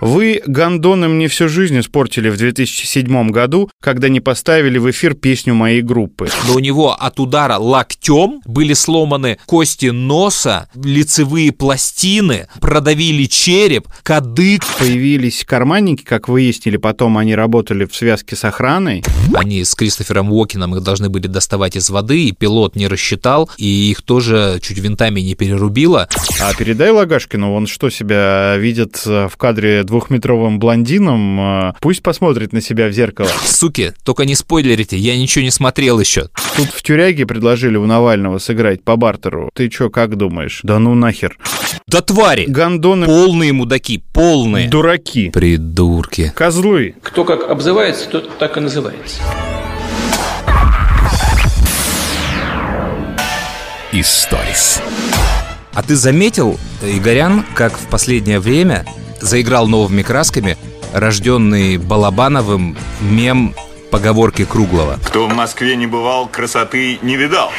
Вы гондоны мне всю жизнь испортили в 2007 году, когда не поставили в эфир песню моей группы. Но у него от удара локтем были сломаны кости носа, лицевые пластины, продавили череп, кадык. Появились карманники, как выяснили, потом они работали в связке с охраной. Они с Кристофером Уокином их должны были доставать из воды, и пилот не рассчитал, и их тоже чуть винтами не перерубило. А передай Лагашкину, он что себя видит э, в кадре двухметровым блондином? Э, Пусть посмотрит на себя в зеркало. Суки, только не спойлерите, я ничего не смотрел еще. Тут в тюряге предложили у Навального сыграть по бартеру. Ты чё, как думаешь? Да ну нахер. Да твари! Гондоны, Полные мудаки, полные. дураки, Придурки. козлы. Кто как обзывается, тот так и называется. Историс. А ты заметил, Игорян, как в последнее время заиграл новыми красками рожденный Балабановым мем поговорки Круглого? Кто в Москве не бывал, красоты не видал.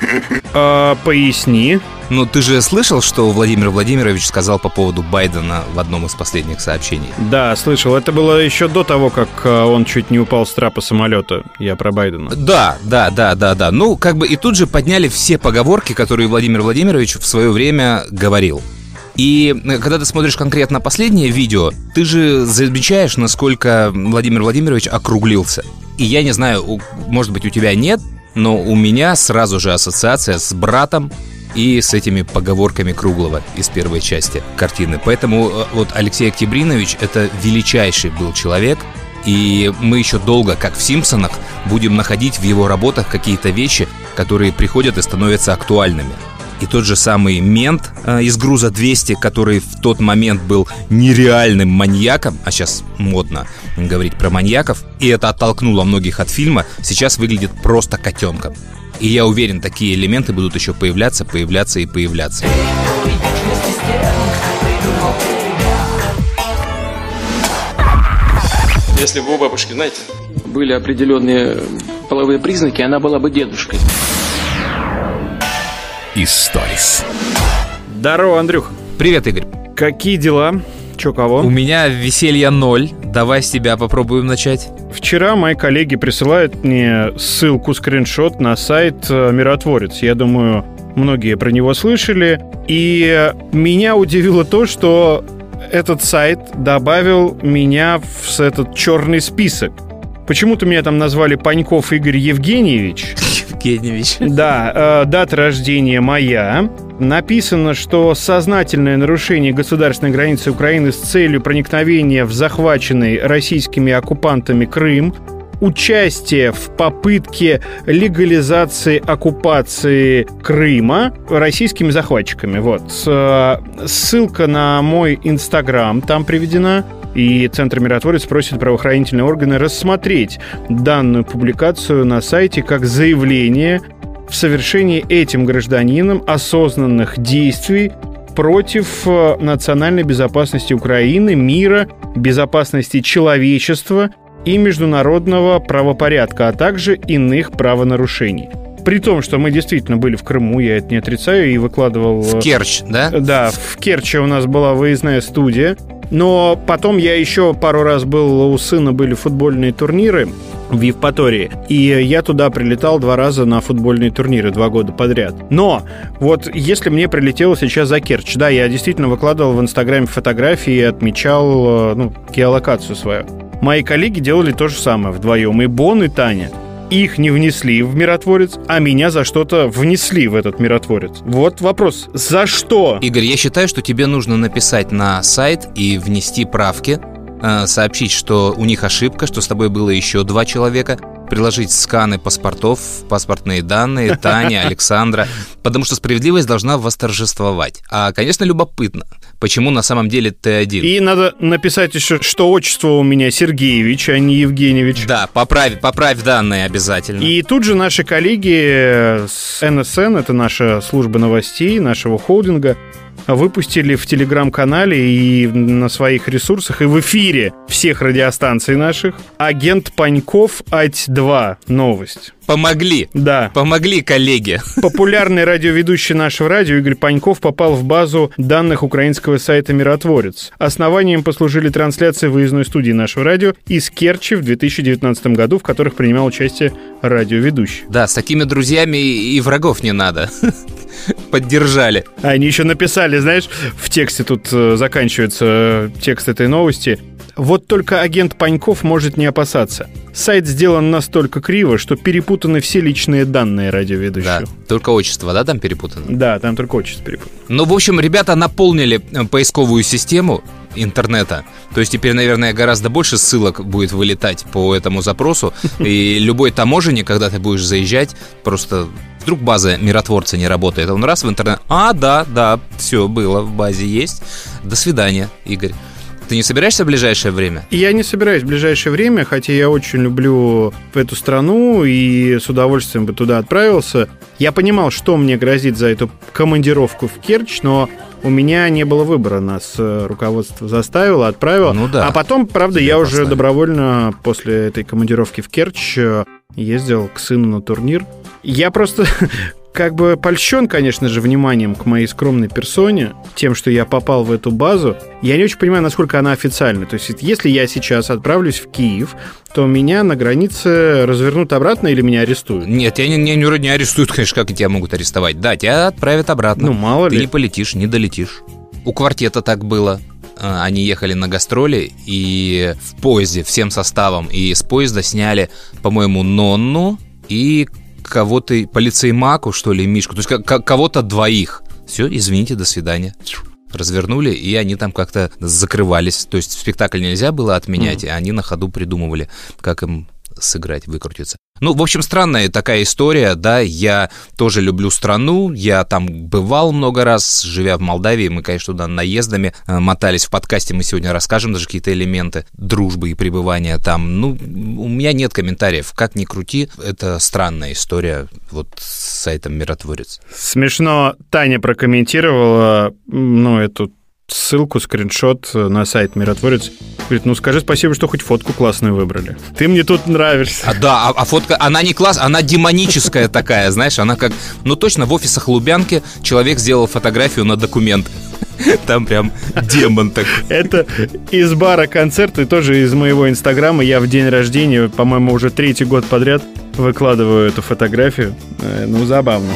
А, поясни. Ну, ты же слышал, что Владимир Владимирович сказал по поводу Байдена в одном из последних сообщений? Да, слышал. Это было еще до того, как а, он чуть не упал с трапа самолета. Я про Байдена. Да, да, да, да, да. Ну, как бы и тут же подняли все поговорки, которые Владимир Владимирович в свое время говорил. И э, когда ты смотришь конкретно последнее видео, ты же замечаешь, насколько Владимир Владимирович округлился. И я не знаю, может быть, у тебя нет, но у меня сразу же ассоциация с братом и с этими поговорками Круглого из первой части картины. Поэтому э, вот Алексей Октябринович это величайший был человек, и мы еще долго, как в «Симпсонах», будем находить в его работах какие-то вещи, которые приходят и становятся актуальными. И тот же самый мент э, из груза 200, который в тот момент был нереальным маньяком, а сейчас модно говорить про маньяков, и это оттолкнуло многих от фильма, сейчас выглядит просто котенком. И я уверен, такие элементы будут еще появляться, появляться и появляться. Если бы у бабушки, знаете, были определенные половые признаки, она была бы дедушкой. Историс. Здорово, Андрюх. Привет, Игорь. Какие дела? Чё, кого? У меня веселье ноль. Давай с тебя попробуем начать. Вчера мои коллеги присылают мне ссылку, скриншот на сайт э, «Миротворец». Я думаю, многие про него слышали. И меня удивило то, что этот сайт добавил меня в этот черный список. Почему-то меня там назвали Паньков Игорь Евгеньевич. Евгеньевич. Да, э, дата рождения моя. Написано, что сознательное нарушение государственной границы Украины с целью проникновения в захваченный российскими оккупантами Крым, участие в попытке легализации оккупации Крыма российскими захватчиками. Вот. Э, Ссылка на мой инстаграм там приведена. И Центр Миротворец просит правоохранительные органы рассмотреть данную публикацию на сайте как заявление в совершении этим гражданином осознанных действий против э, национальной безопасности Украины, мира, безопасности человечества и международного правопорядка, а также иных правонарушений. При том, что мы действительно были в Крыму, я это не отрицаю, и выкладывал... э, В Керчь, да? да, в Керчи у нас была выездная студия. Но потом я еще пару раз был, у сына были футбольные турниры в Евпатории. И я туда прилетал два раза на футбольные турниры, два года подряд. Но вот если мне прилетело сейчас за Керчь, да, я действительно выкладывал в Инстаграме фотографии и отмечал, э, ну, геолокацию свою. Мои коллеги делали то же самое вдвоем. И Бон, и Таня. Их не внесли в миротворец, а меня за что-то внесли в этот миротворец. Вот вопрос. За что? Игорь, я считаю, что тебе нужно написать на сайт и внести правки, э, сообщить, что у них ошибка, что с тобой было еще два человека, приложить сканы паспортов, паспортные данные, Таня, Александра, потому что справедливость должна восторжествовать. А, конечно, любопытно, почему на самом деле ты один. И надо написать еще, что отчество у меня Сергеевич, а не Евгеньевич. Да, поправь, поправь данные обязательно. И тут же наши коллеги с НСН, это наша служба новостей, нашего холдинга, выпустили в телеграм-канале и на своих ресурсах, и в эфире всех радиостанций наших «Агент Паньков Ать-2» новость. Помогли. Да. Помогли коллеги. Популярный радиоведущий нашего радио Игорь Паньков попал в базу данных украинского сайта «Миротворец». Основанием послужили трансляции выездной студии нашего радио из Керчи в 2019 году, в которых принимал участие радиоведущий. Да, с такими друзьями и врагов не надо. Поддержали. Они еще написали, знаешь, в тексте тут э, заканчивается э, текст этой новости. Вот только агент Паньков может не опасаться. Сайт сделан настолько криво, что перепутаны все личные данные радиоведущего. Да, только отчество, да, там перепутано? Да, там только отчество перепутано. Ну, в общем, ребята наполнили э, поисковую систему интернета. То есть теперь, наверное, гораздо больше ссылок будет вылетать по этому запросу. И любой таможенник, когда ты будешь заезжать, просто вдруг база миротворца не работает. Он раз в интернет... А, да, да, все было, в базе есть. До свидания, Игорь. Ты не собираешься в ближайшее время? Я не собираюсь в ближайшее время, хотя я очень люблю эту страну и с удовольствием бы туда отправился. Я понимал, что мне грозит за эту командировку в Керчь, но у меня не было выбора. Нас э, руководство заставило, отправило. Ну да. А потом, правда, Тебя я уже поставили. добровольно после этой командировки в Керчь э, ездил к сыну на турнир. Я просто как бы польщен, конечно же, вниманием к моей скромной персоне, тем, что я попал в эту базу. Я не очень понимаю, насколько она официальна. То есть, если я сейчас отправлюсь в Киев, то меня на границе развернут обратно или меня арестуют? Нет, тебя не, не, не, не арестуют, конечно, как тебя могут арестовать. Да, тебя отправят обратно. Ну, мало Ты ли. не полетишь, не долетишь. У квартета так было. А, Они ехали на гастроли и в поезде всем составом. И с поезда сняли, по-моему, Нонну и кого-то, полицеймаку, что ли, Мишку. То есть ко- ко- кого-то двоих. Все, извините, до свидания. Развернули, и они там как-то закрывались. То есть спектакль нельзя было отменять, и они на ходу придумывали, как им сыграть, выкрутиться. Ну, в общем, странная такая история, да, я тоже люблю страну, я там бывал много раз, живя в Молдавии, мы, конечно, туда наездами э, мотались в подкасте, мы сегодня расскажем даже какие-то элементы дружбы и пребывания там. Ну, у меня нет комментариев, как ни крути, это странная история вот с сайтом «Миротворец». Смешно Таня прокомментировала, ну, эту ссылку, скриншот на сайт Миротворец. Говорит, ну скажи спасибо, что хоть фотку классную выбрали. Ты мне тут нравишься. А, да, а, а фотка, она не класс, она демоническая такая, знаешь, она как, ну точно, в офисах Лубянки человек сделал фотографию на документ. Там прям демон такой. Это из бара концерт и тоже из моего инстаграма. Я в день рождения, по-моему, уже третий год подряд выкладываю эту фотографию. Э, Ну, забавно.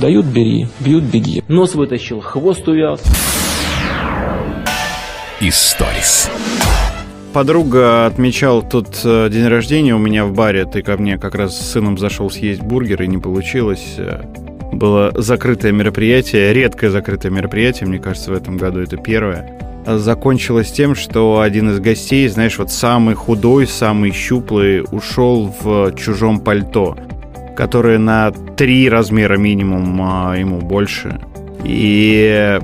Дают – бери, бьют – беги. Нос вытащил, хвост увяз. Историс. Подруга отмечал тут э, день рождения у меня в баре. Ты ко мне как раз с сыном зашел съесть бургер, и не получилось. Э, Было закрытое мероприятие, редкое закрытое мероприятие, мне кажется, в этом году это первое. А Закончилось тем, что один из гостей, знаешь, вот самый худой, самый щуплый, ушел в чужом пальто, которое на три размера минимум а, ему больше. И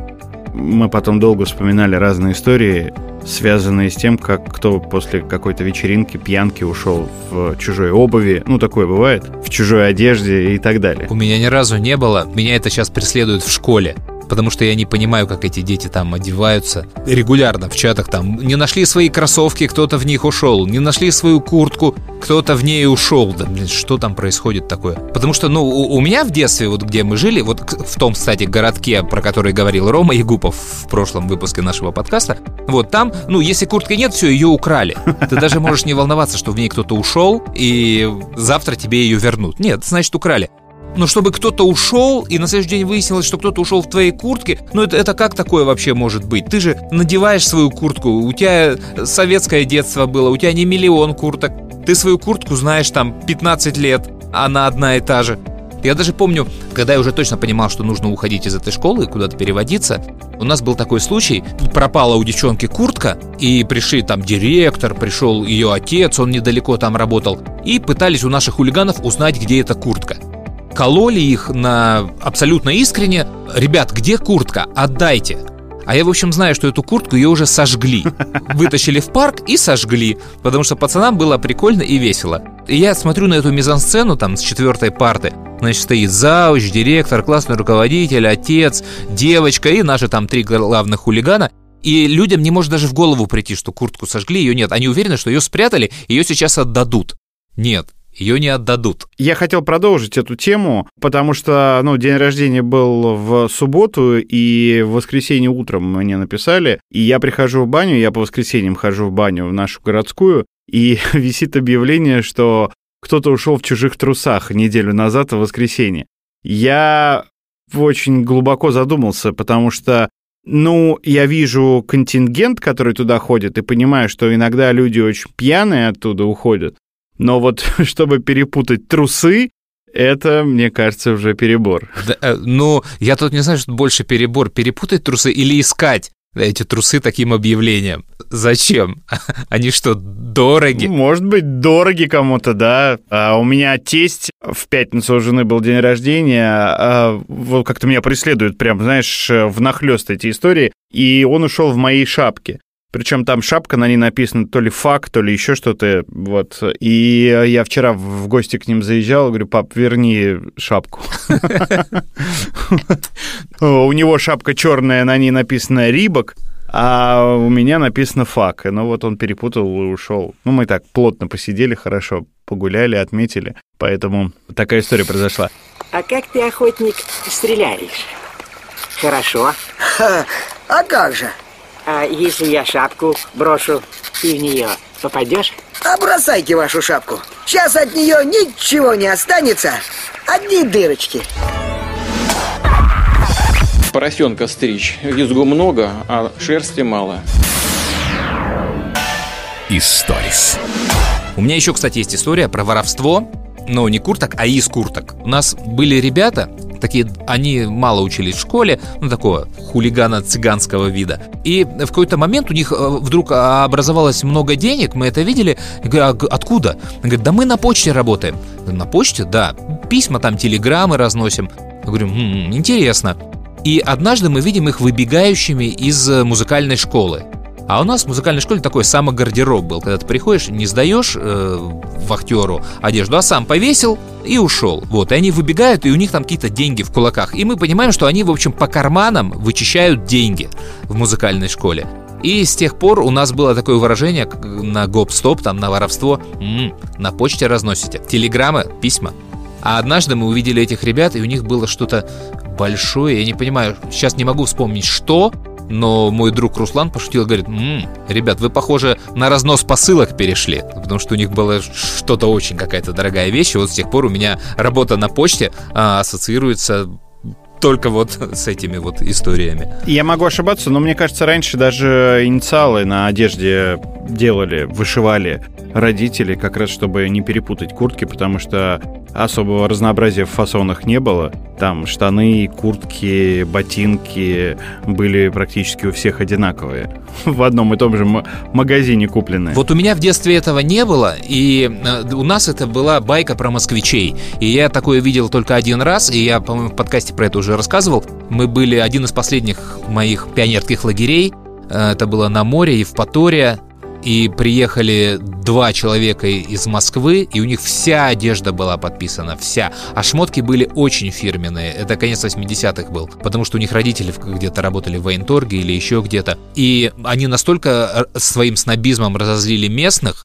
мы потом долго вспоминали разные истории, связанные с тем, как кто после какой-то вечеринки, пьянки ушел в чужой обуви, ну такое бывает, в чужой одежде и так далее. У меня ни разу не было, меня это сейчас преследует в школе. Потому что я не понимаю, как эти дети там одеваются. Регулярно в чатах там не нашли свои кроссовки, кто-то в них ушел. Не нашли свою куртку, кто-то в ней ушел. Да, блин, что там происходит такое? Потому что, ну, у, у меня в детстве, вот где мы жили, вот в том, кстати, городке, про который говорил Рома Егупов в прошлом выпуске нашего подкаста, вот там, ну, если куртки нет, все, ее украли. Ты даже можешь не волноваться, что в ней кто-то ушел, и завтра тебе ее вернут. Нет, значит, украли. Но чтобы кто-то ушел, и на следующий день выяснилось, что кто-то ушел в твоей куртке, ну это, это как такое вообще может быть? Ты же надеваешь свою куртку, у тебя советское детство было, у тебя не миллион курток, ты свою куртку знаешь там 15 лет, она одна и та же. Я даже помню, когда я уже точно понимал, что нужно уходить из этой школы и куда-то переводиться, у нас был такой случай, пропала у девчонки куртка, и пришли там директор, пришел ее отец, он недалеко там работал, и пытались у наших хулиганов узнать, где эта куртка. Кололи их на абсолютно искренне. Ребят, где куртка? Отдайте. А я, в общем, знаю, что эту куртку ее уже сожгли. Вытащили в парк и сожгли, потому что пацанам было прикольно и весело. И я смотрю на эту мизансцену там с четвертой парты. Значит, стоит зауч, директор, классный руководитель, отец, девочка и наши там три главных хулигана. И людям не может даже в голову прийти, что куртку сожгли, ее нет. Они уверены, что ее спрятали, ее сейчас отдадут. Нет, ее не отдадут. Я хотел продолжить эту тему, потому что, ну, день рождения был в субботу, и в воскресенье утром мне написали, и я прихожу в баню, я по воскресеньям хожу в баню в нашу городскую, и висит объявление, что кто-то ушел в чужих трусах неделю назад в воскресенье. Я очень глубоко задумался, потому что ну, я вижу контингент, который туда ходит, и понимаю, что иногда люди очень пьяные оттуда уходят. Но вот чтобы перепутать трусы, это, мне кажется, уже перебор. Да, э, ну, я тут не знаю, что больше перебор. Перепутать трусы или искать эти трусы таким объявлением. Зачем? Они что, дороги? Может быть, дороги кому-то, да. А у меня тесть в пятницу у жены был день рождения, а, вот как-то меня преследуют прям, знаешь, внахлёст эти истории, и он ушел в моей шапке. Причем там шапка, на ней написано то ли фак, то ли еще что-то. Вот. И я вчера в гости к ним заезжал, говорю, пап, верни шапку. У него шапка черная, на ней написано Рибок, а у меня написано фак. Ну вот он перепутал и ушел. Ну мы так плотно посидели, хорошо погуляли, отметили. Поэтому такая история произошла. А как ты, охотник, стреляешь? Хорошо. А как же? А если я шапку брошу, ты в нее попадешь? А бросайте вашу шапку. Сейчас от нее ничего не останется. Одни дырочки. Поросенка стричь. Визгу много, а шерсти мало. Историс. У меня еще, кстати, есть история про воровство, но не курток, а из курток. У нас были ребята, такие, они мало учились в школе, ну, такого хулигана цыганского вида. И в какой-то момент у них э, вдруг образовалось много денег, мы это видели. Я говорю, а откуда? Он говорит, да мы на почте работаем. На почте? Да. Письма там, телеграммы разносим. Я говорю, м-м, интересно. И однажды мы видим их выбегающими из э, музыкальной школы. А у нас в музыкальной школе такой самогардероб был, когда ты приходишь, не сдаешь э, вахтеру одежду, а сам повесил и ушел. Вот, и они выбегают, и у них там какие-то деньги в кулаках. И мы понимаем, что они, в общем, по карманам вычищают деньги в музыкальной школе. И с тех пор у нас было такое выражение на гоп-стоп, там, на воровство. М-м, на почте разносите. Телеграммы, письма. А однажды мы увидели этих ребят, и у них было что-то большое. Я не понимаю, сейчас не могу вспомнить, что, но мой друг Руслан пошутил, говорит, м-м, ребят, вы, похоже, на разнос посылок перешли, потому что у них было что-то очень какая-то дорогая вещь, и вот с тех пор у меня работа на почте а, ассоциируется только вот с этими вот историями. Я могу ошибаться, но мне кажется, раньше даже инициалы на одежде делали, вышивали родители, как раз чтобы не перепутать куртки, потому что особого разнообразия в фасонах не было. Там штаны, куртки, ботинки были практически у всех одинаковые. В одном и том же магазине купленные. Вот у меня в детстве этого не было, и э, у нас это была байка про москвичей. И я такое видел только один раз, и я, по-моему, в подкасте про это уже рассказывал. Мы были один из последних моих пионерских лагерей. Э, это было на море, Евпатория и приехали два человека из Москвы, и у них вся одежда была подписана, вся. А шмотки были очень фирменные. Это конец 80-х был, потому что у них родители где-то работали в военторге или еще где-то. И они настолько э, своим снобизмом разозлили местных,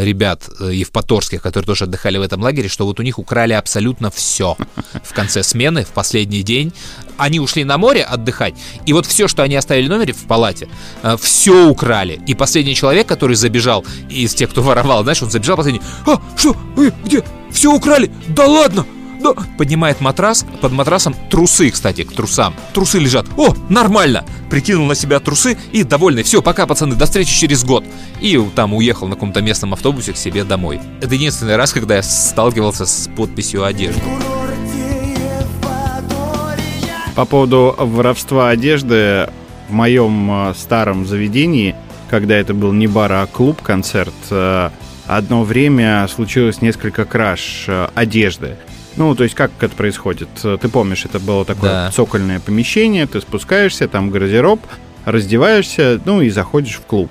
ребят э, евпаторских, которые тоже отдыхали в этом лагере, что вот у них украли абсолютно все в конце смены, в последний день. Они ушли на море отдыхать, и вот все, что они оставили в номере в палате, э, все украли. И последний человек, который забежал из тех, кто воровал, знаешь, он забежал последний, а, что, вы, где, все украли, да ладно, да. Поднимает матрас, под матрасом трусы, кстати, к трусам. Трусы лежат. О, нормально! Прикинул на себя трусы и довольный. Все, пока, пацаны, до встречи через год. И там уехал на каком-то местном автобусе к себе домой. Это единственный раз, когда я сталкивался с подписью одежды. По поводу воровства одежды в моем э, старом заведении, когда это был не бар, а клуб-концерт, э, одно время случилось несколько краж э, одежды. Ну, то есть как это происходит? Ты помнишь, это было такое Да. цокольное помещение, ты спускаешься, там гардероб, раздеваешься, ну и заходишь в клуб.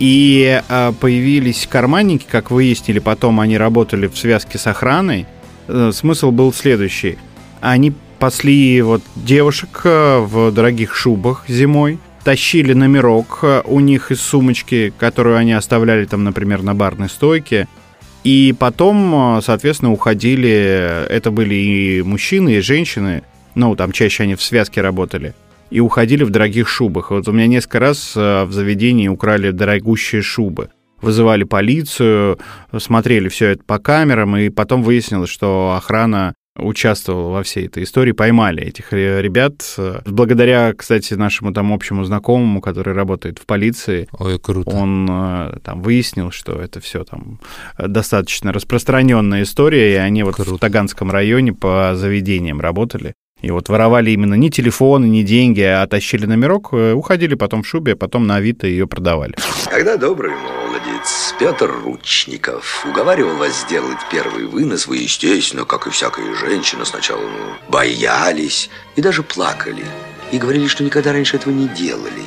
И а, появились карманники, как выяснили, потом они работали в связке с охраной. Э, Смысл был следующий. Они пасли вот девушек э, в дорогих шубах зимой, тащили номерок э, у них из сумочки, которую они оставляли там, например, на барной стойке. И потом, э, соответственно, уходили. Это были и мужчины, и женщины. Ну, там чаще они в связке работали. И уходили в дорогих шубах. Вот у меня несколько раз э, в заведении украли дорогущие шубы. Вызывали полицию, смотрели все это по камерам, и потом выяснилось, что охрана участвовала во всей этой истории, поймали этих ре- ребят. Э, Благодаря, кстати, нашему там общему знакомому, который работает в полиции, Ой, круто. он э, там выяснил, что это все там э, достаточно распространенная история, и они вот в Таганском районе по заведениям работали. И вот воровали именно не телефоны, не деньги, а тащили номерок, э, уходили потом в шубе, а потом на Авито ее продавали. Когда добрый молодец Петр Ручников уговаривал вас сделать первый вынос, вы, естественно, как и всякая женщина, сначала ну, боялись и даже плакали. И говорили, что никогда раньше этого не делали.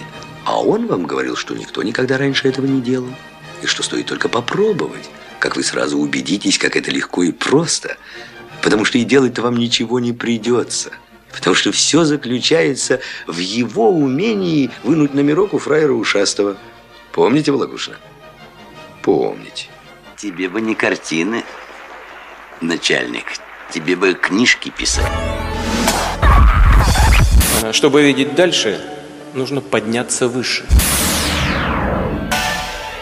А он вам говорил, что никто никогда раньше этого не делал. И что стоит только попробовать, как вы сразу убедитесь, как это легко и просто. Потому что и делать-то вам ничего не придется. Потому что все заключается в его умении вынуть номерок у фраера ушастого. Помните, Волокушина? Помните. Тебе бы не картины, начальник. Тебе бы книжки писать. А, Чтобы видеть дальше, нужно подняться выше.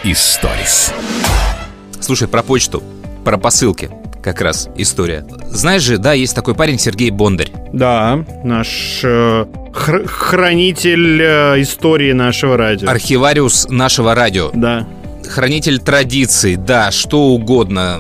Историс. Слушай, про почту, про посылки как раз история. Знаешь же, да, есть такой парень Сергей Бондарь. Да, наш э, хр- хранитель э, истории нашего радио. Архивариус нашего радио. Да. Хранитель традиций, да, что угодно,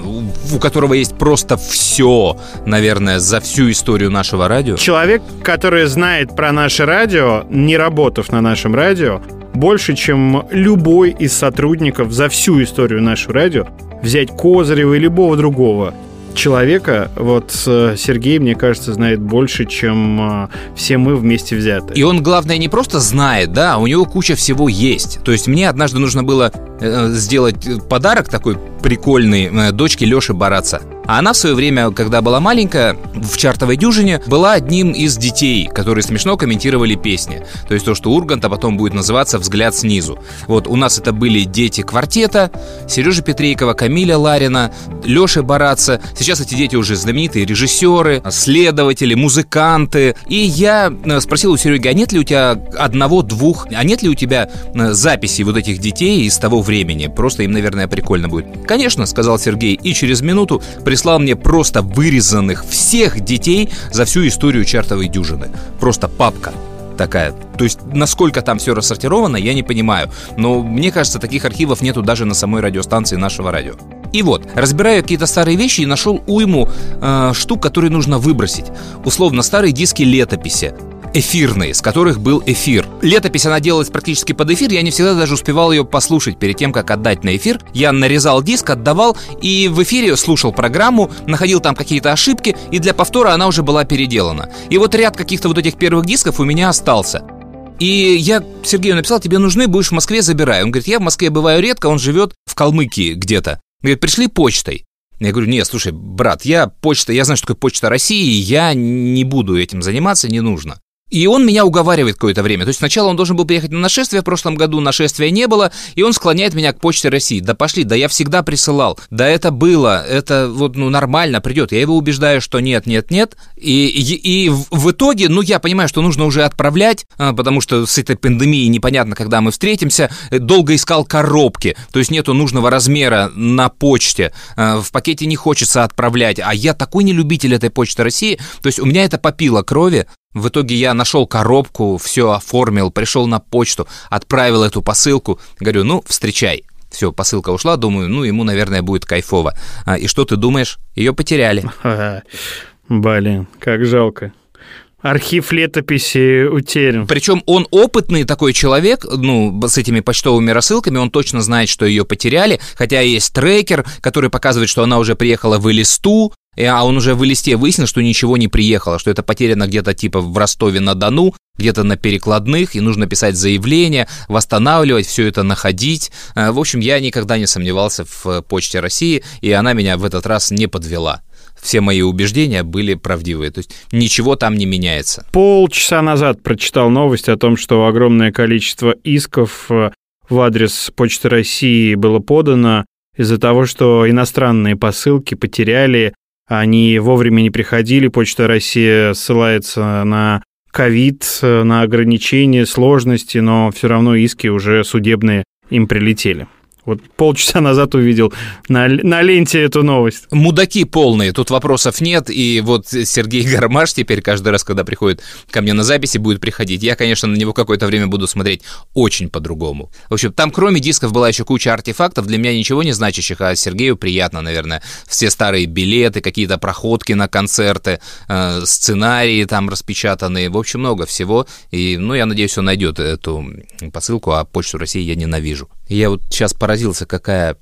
у которого есть просто все, наверное, за всю историю нашего радио. Человек, который знает про наше радио, не работав на нашем радио, больше, чем любой из сотрудников за всю историю нашего радио, взять Козырева и любого другого человека, вот э, Сергей, мне кажется, знает больше, чем э, все мы вместе взяты. И он, главное, не просто знает, да, а у него куча всего есть. То есть мне однажды нужно было э, сделать подарок такой прикольный э, дочке Леши Бараца. А она в свое время, когда была маленькая, в чартовой дюжине, была одним из детей, которые смешно комментировали песни. То есть то, что Ургант, а потом будет называться «Взгляд снизу». Вот у нас это были дети квартета, Сережа Петрейкова, Камиля Ларина, Леша Бараца. Сейчас эти дети уже знаменитые режиссеры, следователи, музыканты. И я э, спросил у Сереги, а нет ли у тебя одного-двух, а нет ли у тебя э, записей вот этих детей из того времени? Просто им, наверное, прикольно будет. Конечно, сказал Сергей, и через минуту прислал мне просто вырезанных всех детей за всю историю чартовой дюжины. Просто папка такая. То есть, насколько там все рассортировано, я не понимаю. Но мне кажется, таких архивов нету даже на самой радиостанции нашего радио. И вот, разбираю какие-то старые вещи и нашел уйму э, штук, которые нужно выбросить. Условно, старые диски летописи эфирные, с которых был эфир. Летопись, она делалась практически под эфир, я не всегда даже успевал ее послушать перед тем, как отдать на эфир. Я нарезал диск, отдавал, и в эфире слушал программу, находил там какие-то ошибки, и для повтора она уже была переделана. И вот ряд каких-то вот этих первых дисков у меня остался. И я Сергею написал, тебе нужны, будешь в Москве, забирай. Он говорит, я в Москве бываю редко, он живет в Калмыкии где-то. Говорит, пришли почтой. Я говорю, нет, слушай, брат, я почта, я знаю, что такое почта России, я не буду этим заниматься, не нужно. И он меня уговаривает какое-то время. То есть сначала он должен был приехать на нашествие, в прошлом году нашествия не было, и он склоняет меня к почте России. Да пошли, да я всегда присылал. Да это было, это вот ну нормально придет. Я его убеждаю, что нет, нет, нет. И, и, и в- итоге, ну я понимаю, что нужно уже отправлять, а, потому что с этой пандемией непонятно, когда мы встретимся. Долго искал коробки, то есть нету нужного размера на почте. А, В пакете не хочется отправлять. А я такой не любитель этой почты России. То есть у меня это попило крови. В итоге я нашел коробку, все оформил, пришел на почту, отправил эту посылку. Говорю, ну, встречай. Все, посылка ушла, думаю, ну, ему, наверное, будет кайфово. А, и что ты думаешь? Ее потеряли. Блин, как жалко. Архив летописи утерян. Причем он опытный такой человек, ну, с этими почтовыми рассылками, он точно знает, что ее потеряли, хотя есть трекер, который показывает, что она уже приехала в Элисту, а он уже в листе выяснил, что ничего не приехало, что это потеряно где-то типа в Ростове-на-Дону, где-то на перекладных, и нужно писать заявление, восстанавливать, все это находить. Э, в общем, я никогда не сомневался в Почте России, и она меня в этот раз не подвела. Все мои убеждения были правдивые, то есть ничего там не меняется. Полчаса назад прочитал новость о том, что огромное количество исков э, в адрес Почты России было подано из-за того, что иностранные посылки потеряли они вовремя не приходили, Почта России ссылается на ковид, на ограничения, сложности, но все равно иски уже судебные им прилетели. Вот полчаса назад увидел на, на ленте эту новость. Мудаки полные, тут вопросов нет. И вот Сергей Гармаш теперь каждый раз, когда приходит ко мне на записи, будет приходить. Я, конечно, на него какое-то время буду смотреть очень по-другому. В общем, там кроме дисков была еще куча артефактов, для меня ничего не значащих, а Сергею приятно, наверное. Все старые билеты, какие-то проходки на концерты, э, сценарии там распечатанные. В общем, много всего. И, ну, я надеюсь, он найдет эту посылку, а Почту России я ненавижу. Я вот сейчас поразился, какая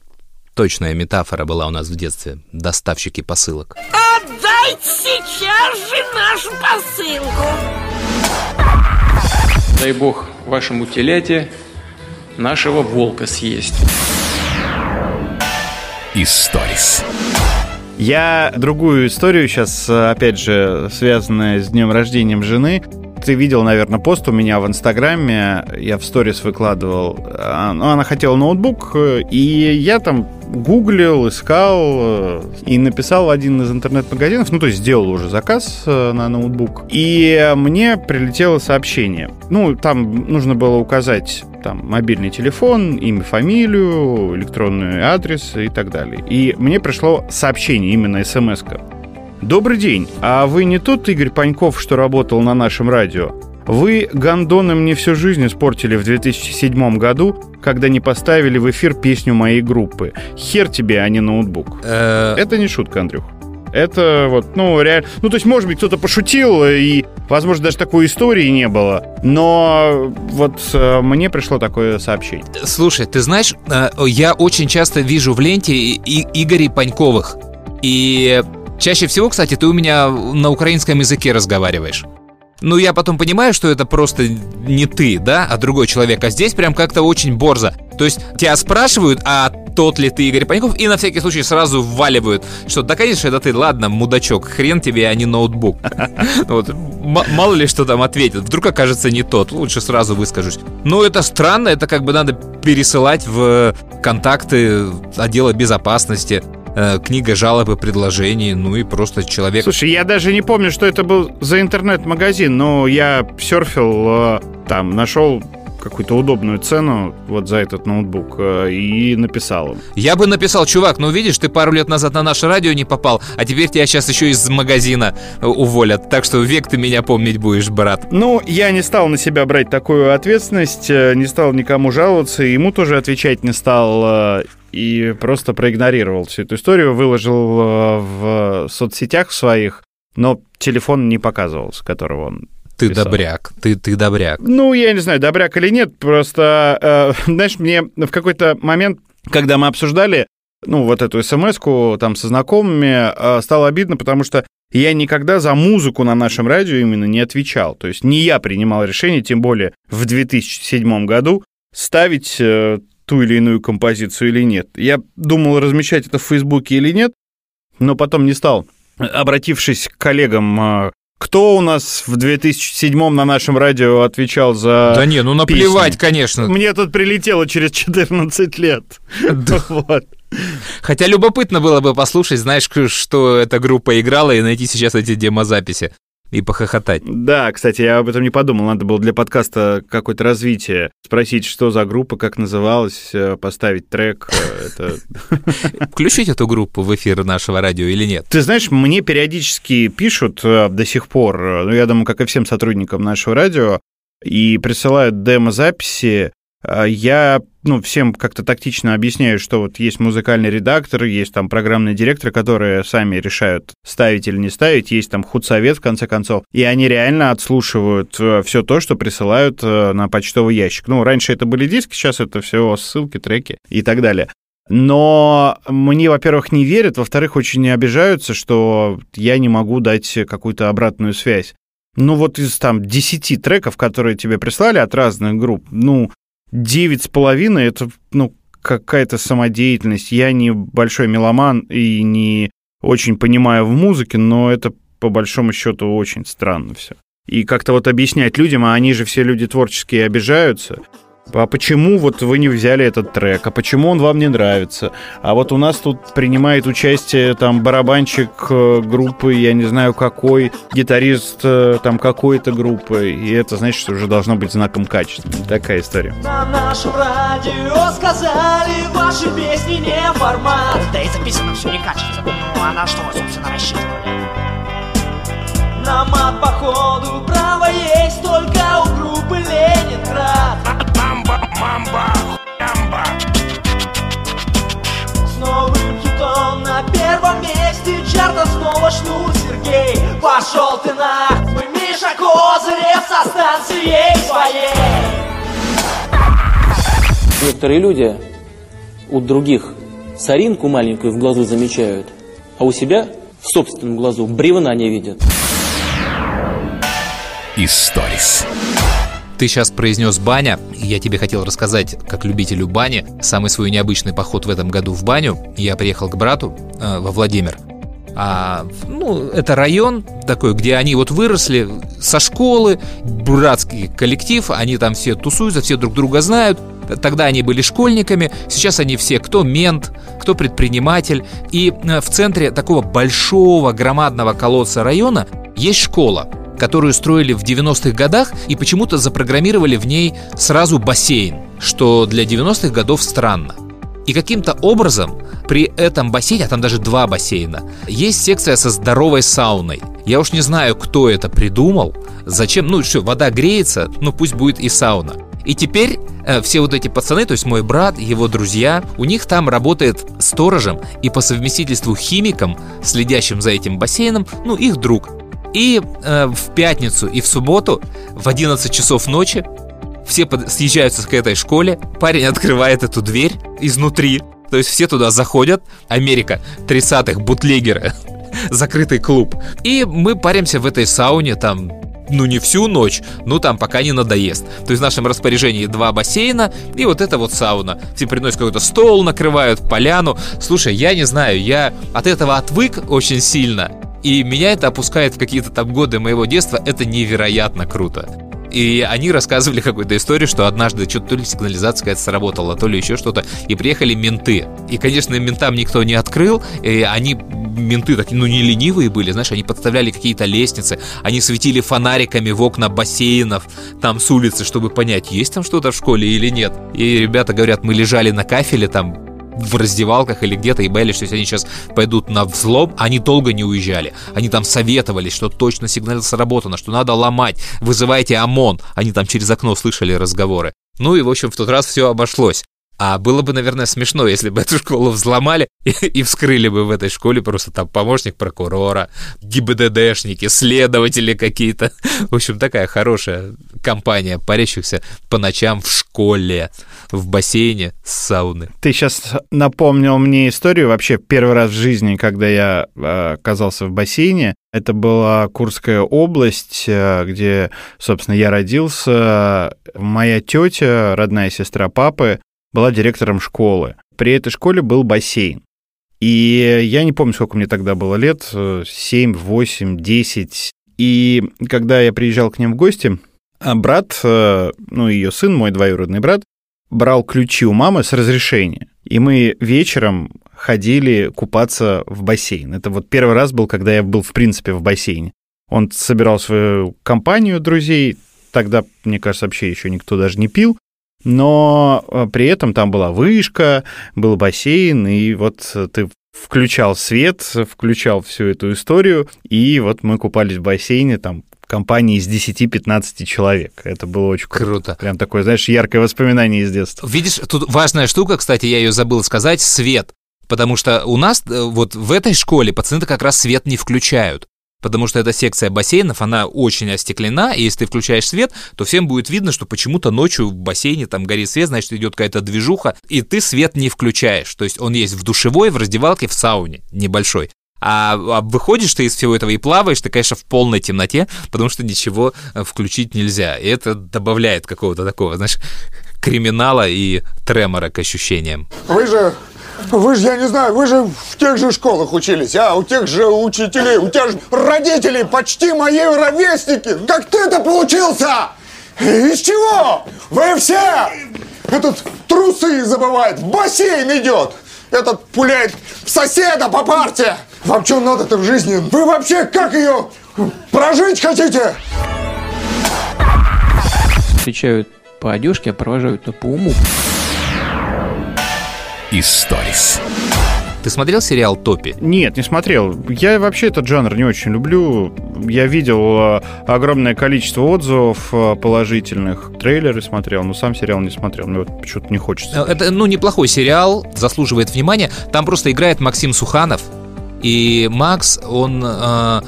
точная метафора была у нас в детстве. Доставщики посылок. Отдайте сейчас же нашу посылку. Дай бог вашему теляте нашего волка съесть. Историс. Я другую историю сейчас, опять же, связанная с днем рождения жены, ты видел, наверное, пост у меня в Инстаграме, я в сторис выкладывал. А, ну, она хотела ноутбук, и я там гуглил, искал э, и написал один из интернет-магазинов, ну, то есть сделал уже заказ э, на ноутбук, и мне прилетело сообщение. Ну, там нужно было указать там мобильный телефон, имя, фамилию, электронный адрес и так далее. И мне пришло сообщение, именно смс-ка. Добрый день. А вы не тот Игорь Паньков, что работал на нашем радио? Вы гондоны мне всю жизнь испортили в 2007 году, когда не поставили в эфир песню моей группы. Хер тебе, а не ноутбук. Э, Это не шутка, Андрюх. Это вот, ну, реально... Ну, то есть, может быть, кто-то пошутил, и, возможно, даже такой истории не было. Но вот э, мне пришло такое сообщение. Слушай, ты знаешь, э, я очень часто вижу в ленте и- и- Игорей Паньковых. И чаще всего, кстати, ты у меня на украинском языке разговариваешь. Ну, я потом понимаю, что это просто не ты, да, а другой человек. А здесь прям как-то очень борзо. То есть тебя спрашивают, а тот ли ты Игорь Паньков, и на всякий случай сразу вваливают, что да, конечно, это ты, ладно, мудачок, хрен тебе, а не ноутбук. Вот, мало ли что там ответят, вдруг окажется не тот, лучше сразу выскажусь. Ну, это странно, это как бы надо пересылать в контакты отдела безопасности, э, книга жалоб и предложений, ну и просто человек... Слушай, я даже не помню, что это был за интернет-магазин, но я серфил, э, там, нашел какую-то удобную цену вот за этот ноутбук э, и написал им. Я бы написал, чувак, ну видишь, ты пару лет назад на наше радио не попал, а теперь тебя сейчас еще из магазина э, уволят. Так что век ты меня помнить будешь, брат. Ну, я не стал на себя брать такую ответственность, э, не стал никому жаловаться, ему тоже отвечать не стал и просто проигнорировал всю эту историю, выложил в соцсетях своих, но телефон не показывал, с которого он Ты писал. добряк, ты, ты добряк. Ну, я не знаю, добряк или нет, просто, э, знаешь, мне в какой-то момент, когда мы обсуждали, ну, вот эту смс-ку там со знакомыми, э, стало обидно, потому что я никогда за музыку на нашем радио именно не отвечал. То есть не я принимал решение, тем более в 2007 году, ставить э, ту или иную композицию или нет. Я думал, размещать это в Фейсбуке или нет, но потом не стал. Обратившись к коллегам, э, кто у нас в 2007 на нашем радио отвечал за... Да не, ну наплевать, песни? конечно. Мне тут прилетело через 14 лет. Вот. Хотя любопытно было бы послушать, знаешь, что эта группа играла, и найти сейчас эти демозаписи и похохотать. Да, кстати, я об этом не подумал. Надо было для подкаста какое-то развитие. Спросить, что за группа, как называлась, э, поставить трек. э, Это... Включить эту группу в эфир нашего радио или нет? Ты знаешь, мне периодически пишут э, до сих пор, ну, я думаю, как и всем сотрудникам нашего радио, и присылают демо-записи, Я ну, всем как-то тактично объясняю, что вот есть музыкальный редактор, есть там программный директор, которые сами решают, ставить или не ставить, есть там худсовет, в конце концов, и они реально отслушивают все то, что присылают э, на почтовый ящик. Ну, раньше это были диски, сейчас это все ссылки, треки и так далее. Но мне, во-первых, не верят, во-вторых, очень не обижаются, что я не могу дать какую-то обратную связь. Ну вот из там 10 треков, которые тебе прислали от разных групп, ну, девять с половиной это, ну, какая-то самодеятельность. Я не большой меломан и не очень понимаю в музыке, но это по большому счету очень странно все. И как-то вот объяснять людям, а они же все люди творческие обижаются. А почему вот вы не взяли этот трек? А почему он вам не нравится? А вот у нас тут принимает участие там барабанщик э, группы, я не знаю какой, гитарист э, там какой-то группы. И это, значит, что уже должно быть знаком качества. Такая история. На нашем радио сказали, ваши песни не формат. Да и записано все некачественно. Ну а на что, собственно, рассчитывали? На мат, походу, право есть только у группы Ленинград. Мамба, мамба, ямба. С новым хитом на первом месте чарта снова шнур Сергей. Пошел ты на, мы Миша Козырев со станцией своей. Некоторые люди у других соринку маленькую в глазу замечают, а у себя в собственном глазу бревна не видят. Историс. Ты сейчас произнес баня, и я тебе хотел рассказать, как любителю бани, самый свой необычный поход в этом году в баню. Я приехал к брату э, во Владимир. А, ну, это район такой, где они вот выросли со школы, братский коллектив, они там все тусуются, все друг друга знают. Тогда они были школьниками, сейчас они все кто мент, кто предприниматель. И э, в центре такого большого громадного колодца района есть школа, которую строили в 90-х годах и почему-то запрограммировали в ней сразу бассейн, что для 90-х годов странно. И каким-то образом при этом бассейне, а там даже два бассейна, есть секция со здоровой сауной. Я уж не знаю, кто это придумал, зачем, ну что, вода греется, ну пусть будет и сауна. И теперь э, все вот эти пацаны, то есть мой брат, его друзья, у них там работает сторожем и по совместительству химиком, следящим за этим бассейном, ну их друг. И э, в пятницу и в субботу в 11 часов ночи все под... съезжаются к этой школе, парень открывает эту дверь изнутри, то есть все туда заходят, Америка 30-х, бутлегеры, закрытый клуб. И мы паримся в этой сауне там ну не всю ночь, ну там пока не надоест. То есть в нашем распоряжении два бассейна и вот эта вот сауна. Все приносят какой-то стол, накрывают поляну. Слушай, я не знаю, я от этого отвык очень сильно. И меня это опускает в какие-то там годы моего детства. Это невероятно круто. И они рассказывали какую-то историю, что однажды что-то то ли сигнализация какая-то сработала, то ли еще что-то, и приехали менты. И, конечно, ментам никто не открыл, и они менты такие, ну, не ленивые были, знаешь, они подставляли какие-то лестницы, они светили фонариками в окна бассейнов, там с улицы, чтобы понять, есть там что-то в школе или нет. И ребята говорят, мы лежали на кафеле там, в раздевалках или где-то и боялись, что если они сейчас пойдут на взлом, они долго не уезжали. Они там советовались, что точно сигнал сработано, что надо ломать, вызывайте ОМОН. Они там через окно слышали разговоры. Ну и, в общем, в тот раз все обошлось. А было бы, наверное, смешно, если бы эту школу взломали и, и вскрыли бы в этой школе просто там помощник прокурора, ГИБДДшники, следователи какие-то. В общем, такая хорошая компания парящихся по ночам в школе, в бассейне с сауны. Ты сейчас напомнил мне историю вообще первый раз в жизни, когда я э, оказался в бассейне. Это была Курская область, э, где, собственно, я родился. Моя тетя, родная сестра папы, была директором школы. При этой школе был бассейн. И я не помню, сколько мне тогда было лет, 7, 8, 10. И когда я приезжал к ним в гости, а брат, э, ну, ее сын, мой двоюродный брат, брал ключи у мамы с разрешения. И мы вечером ходили купаться в бассейн. Это вот первый раз был, когда я был, в принципе, в бассейне. Он собирал свою компанию друзей. Тогда, мне кажется, вообще еще никто даже не пил но э, при этом там была вышка, был бассейн, и вот ты включал свет, включал всю эту историю, и вот мы купались в бассейне, там компании из 10-15 человек. Это было очень круто. Круто. Прям такое, знаешь, яркое воспоминание из детства. Видишь, тут важная штука, кстати, я ее забыл сказать, свет. Потому что у нас э, вот в этой школе пацаны как раз свет не включают. Потому что эта секция бассейнов, она очень остеклена, и если ты включаешь свет, то всем будет видно, что почему-то ночью в бассейне там горит свет, значит, идет какая-то движуха, и ты свет не включаешь. То есть он есть в душевой, в раздевалке, в сауне небольшой. А, а выходишь ты из всего этого и плаваешь, ты, конечно, в полной темноте, потому что ничего э, включить нельзя. И это добавляет какого-то такого, знаешь, криминала и тремора к ощущениям. Вы же, вы же, я не знаю, вы же в тех же школах учились, а? У тех же учителей, у тех же родителей почти мои ровесники. Как ты-то получился? Из чего? Вы все! Этот трусы забывает, в бассейн идет. Этот пуляет в соседа по парте. Вам что надо-то в жизни? Вы вообще как ее прожить хотите? Встречают по одежке, а провожают по уму. Историс. Ты смотрел сериал «Топи»? Нет, не смотрел. Я вообще этот жанр не очень люблю. Я видел э, огромное количество отзывов э, положительных. Трейлеры смотрел, но сам сериал не смотрел. Мне вот почему-то не хочется. Это, ну, неплохой сериал, заслуживает внимания. Там просто играет Максим Суханов. И Макс, он, э,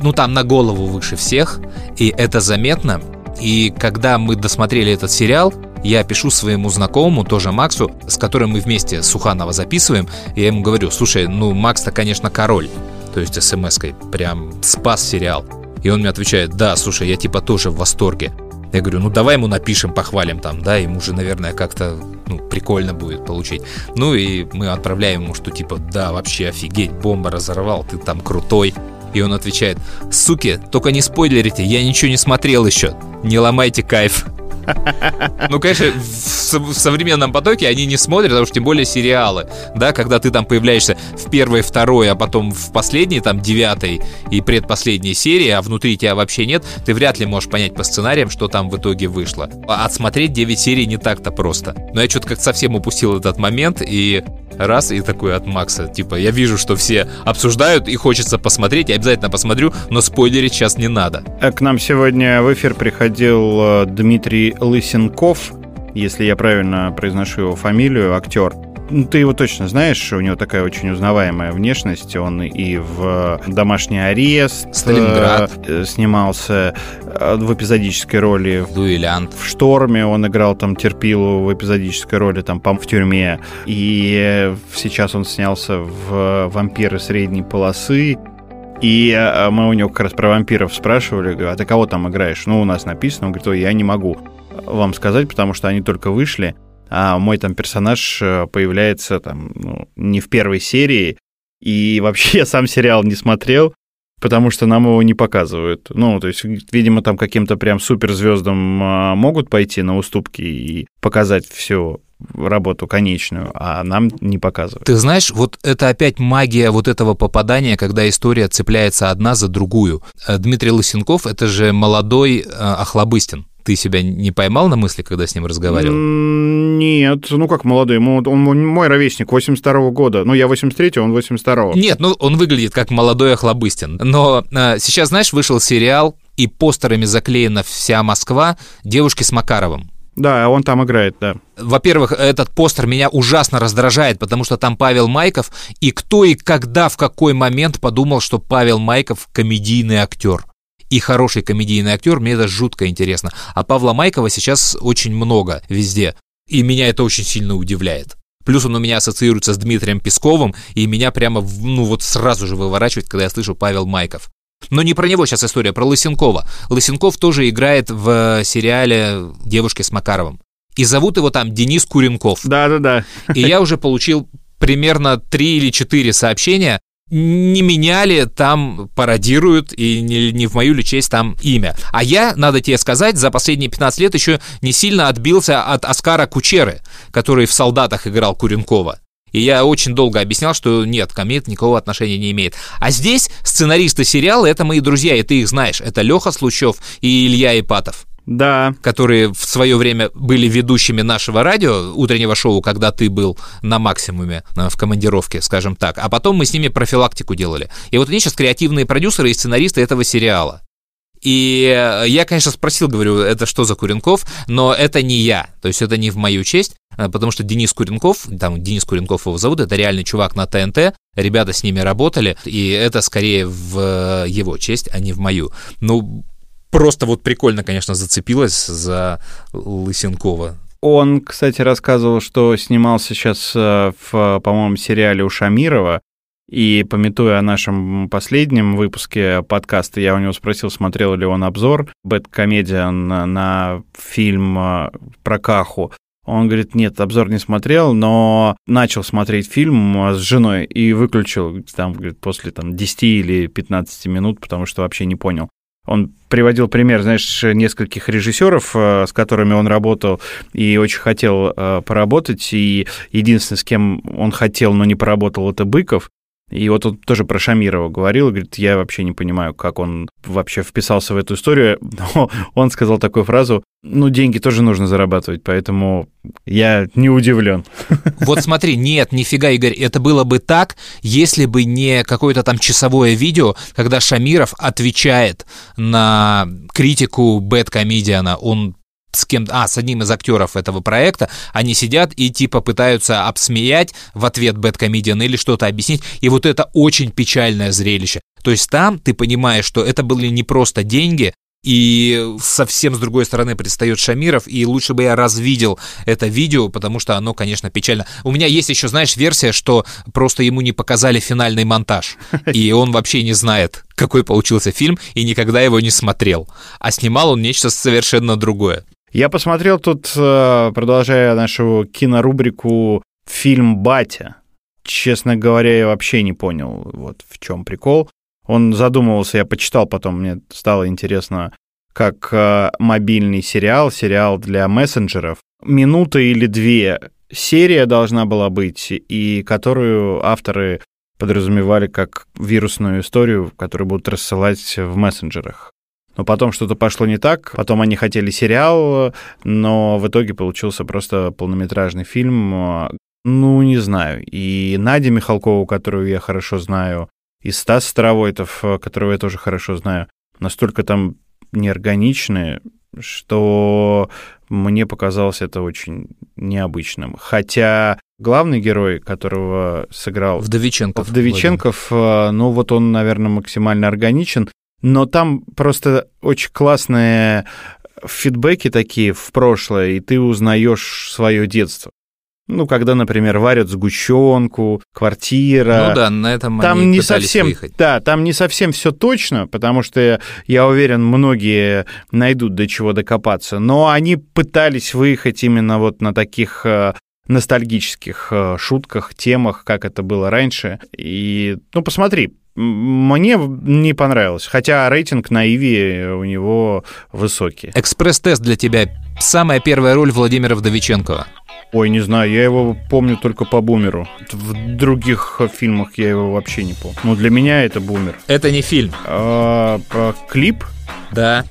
ну, там на голову выше всех. И это заметно. И когда мы досмотрели этот сериал, я пишу своему знакомому, тоже Максу, с которым мы вместе Суханова записываем, и я ему говорю, слушай, ну Макс-то, конечно, король, то есть смс-кой, прям спас сериал. И он мне отвечает, да, слушай, я типа тоже в восторге. Я говорю, ну давай ему напишем, похвалим там, да, ему же, наверное, как-то ну, прикольно будет получить. Ну и мы отправляем ему, что типа, да, вообще офигеть, бомба разорвал, ты там крутой. И он отвечает, суки, только не спойлерите, я ничего не смотрел еще, не ломайте кайф. Ну, конечно, в современном потоке они не смотрят, потому что тем более сериалы, да, когда ты там появляешься в первой, второй, а потом в последней, там, девятой и предпоследней серии, а внутри тебя вообще нет, ты вряд ли можешь понять по сценариям, что там в итоге вышло. А отсмотреть 9 серий не так-то просто. Но я что-то как совсем упустил этот момент, и раз, и такой от Макса, типа, я вижу, что все обсуждают, и хочется посмотреть, я обязательно посмотрю, но спойлерить сейчас не надо. К нам сегодня в эфир приходил э, Дмитрий Лысенков, если я правильно произношу его фамилию, актер. Ну, ты его точно знаешь, у него такая очень узнаваемая внешность. Он и в «Домашний арест» Сталинград. э, снимался э, в эпизодической роли. Дуэлянт. В «Шторме» он играл там терпилу в эпизодической роли, там, по в тюрьме. И сейчас он снялся в «Вампиры средней полосы». И э, мы у него как раз про вампиров спрашивали, а ты кого там играешь? Ну, у нас написано, он говорит, ой, я не могу вам сказать, потому что они только вышли, а мой там персонаж э, появляется там ну, не в первой серии, и вообще я сам сериал не смотрел, потому что нам его не показывают. Ну, то есть, видимо, там каким-то прям суперзвездам а, могут пойти на уступки и показать всю работу конечную, а нам не показывают. Ты знаешь, вот это опять магия вот этого попадания, когда история цепляется одна за другую. Э, Дмитрий Лысенков — это же молодой э, Охлобыстин. Ты себя не поймал на мысли, когда с ним разговаривал? Нет, ну как молодой, ему, он мой ровесник, 82-го года. Ну, я 83-го, он 82-го. Нет, ну он выглядит как молодой Охлобыстин. Но а, сейчас, знаешь, вышел сериал, и постерами заклеена вся Москва «Девушки с Макаровым». Да, он там играет, да. Во-первых, этот постер меня ужасно раздражает, потому что там Павел Майков, и кто и когда, в какой момент подумал, что Павел Майков комедийный актер и хороший комедийный актер, мне это жутко интересно. А Павла Майкова сейчас очень много везде, и меня это очень сильно удивляет. Плюс он у меня ассоциируется с Дмитрием Песковым, и меня прямо, ну вот сразу же выворачивает, когда я слышу Павел Майков. Но не про него сейчас история, про Лысенкова. Лысенков тоже играет в сериале «Девушки с Макаровым». И зовут его там Денис Куренков. Да-да-да. И я уже получил примерно три или четыре сообщения не меняли, там пародируют, и не, не в мою ли честь там имя. А я, надо тебе сказать, за последние 15 лет еще не сильно отбился от Оскара Кучеры, который в «Солдатах» играл Куренкова. И я очень долго объяснял, что нет, ко мне никакого отношения не имеет. А здесь сценаристы сериала — это мои друзья, и ты их знаешь. Это Леха Случев и Илья Ипатов. Да. Которые в свое время были ведущими нашего радио, утреннего шоу, когда ты был на максимуме э, в командировке, скажем так. А потом мы с ними профилактику делали. И вот они сейчас креативные продюсеры и сценаристы этого сериала. И э, я, конечно, спросил, говорю, это что за Куренков, но это не я, то есть это не в мою честь, э, потому что Денис Куренков, там Денис Куренков его зовут, это реальный чувак на ТНТ, ребята с ними работали, и это скорее в его честь, а не в мою. Ну, просто вот прикольно, конечно, зацепилась за Лысенкова. Он, кстати, рассказывал, что снимался сейчас в, по-моему, сериале у Шамирова, и, пометуя о нашем последнем выпуске подкаста, я у него спросил, смотрел ли он обзор «Бэткомедиан» на фильм э, про Каху. Он говорит, нет, обзор не смотрел, но начал смотреть фильм э, с женой и выключил там, говорит, после там, 10 или 15 минут, потому что вообще не понял. Он приводил пример, знаешь, нескольких режиссеров, э, с которыми он работал и очень хотел поработать. И единственный, с кем он хотел, но не поработал, это Быков. И вот он тоже про Шамирова говорил, говорит, я вообще не понимаю, как он вообще вписался в эту историю. Но он сказал такую фразу, ну, деньги тоже нужно зарабатывать, поэтому я не удивлен. Вот смотри, нет, нифига, Игорь, это было бы так, если бы не какое-то там часовое видео, когда Шамиров отвечает на критику Бэткомедиана, он с кем а, с одним из актеров этого проекта, они сидят и типа пытаются обсмеять в ответ Бэткомедиан или что-то объяснить, и вот это очень печальное зрелище. То есть там ты понимаешь, что это были не просто деньги, и совсем с другой стороны предстает Шамиров, и лучше бы я развидел это видео, потому что оно, конечно, печально. У меня есть еще, знаешь, версия, что просто ему не показали финальный монтаж, и он вообще не знает, какой получился фильм, и никогда его не смотрел. А снимал он нечто совершенно другое. Я посмотрел тут, э, продолжая нашу кинорубрику, фильм «Батя». Честно говоря, я вообще не понял, вот в чем прикол. Он задумывался, я почитал потом, мне стало интересно, как э, мобильный сериал, сериал для мессенджеров. Минута или две серия должна была быть, и которую авторы подразумевали как вирусную историю, которую будут рассылать в мессенджерах но потом что-то пошло не так, потом они хотели сериал, но в итоге получился просто полнометражный фильм. Ну, не знаю. И Надя Михалкова, которую я хорошо знаю, и Стас Старовойтов, которого я тоже хорошо знаю, настолько там неорганичные, что мне показалось это очень необычным. Хотя главный герой, которого сыграл... Вдовиченков. Вдовиченков, Владимир. ну вот он, наверное, максимально органичен но там просто очень классные фидбэки такие в прошлое, и ты узнаешь свое детство. Ну, когда, например, варят сгущенку, квартира. Ну да, на этом там они не совсем, выехать. Да, там не совсем все точно, потому что, я уверен, многие найдут до чего докопаться. Но они пытались выехать именно вот на таких э, ностальгических э, шутках, темах, как это было раньше. И, ну, посмотри, мне не понравилось. Хотя рейтинг на Иви у него высокий. Экспресс-тест для тебя. Самая первая роль Владимира Вдовиченкова. Ой, не знаю, я его помню только по бумеру. В других фильмах я его вообще не помню. Но для меня это бумер. Это не фильм. А, а, клип? Да.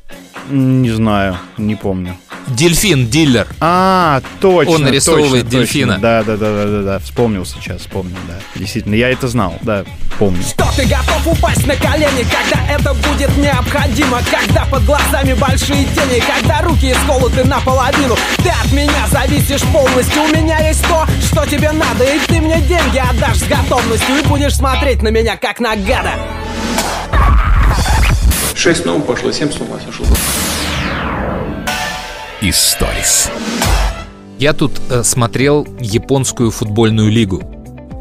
Не знаю, не помню. Дельфин, дилер. А, точно. Он нарисовывает точно, дельфина. Точно. Да, да, да, да, да, да. Вспомнил сейчас, вспомнил, да. Действительно, я это знал, да, помню. Что ты готов упасть на колени, когда это будет необходимо? Когда под глазами большие тени, когда руки исколоты наполовину? Ты от меня зависишь полностью. У меня есть то, что тебе надо, и ты мне деньги отдашь с готовностью и будешь смотреть на меня как на гада. Шесть снова пошло, семь с ума сошел. Историс. Я тут э, смотрел японскую футбольную лигу.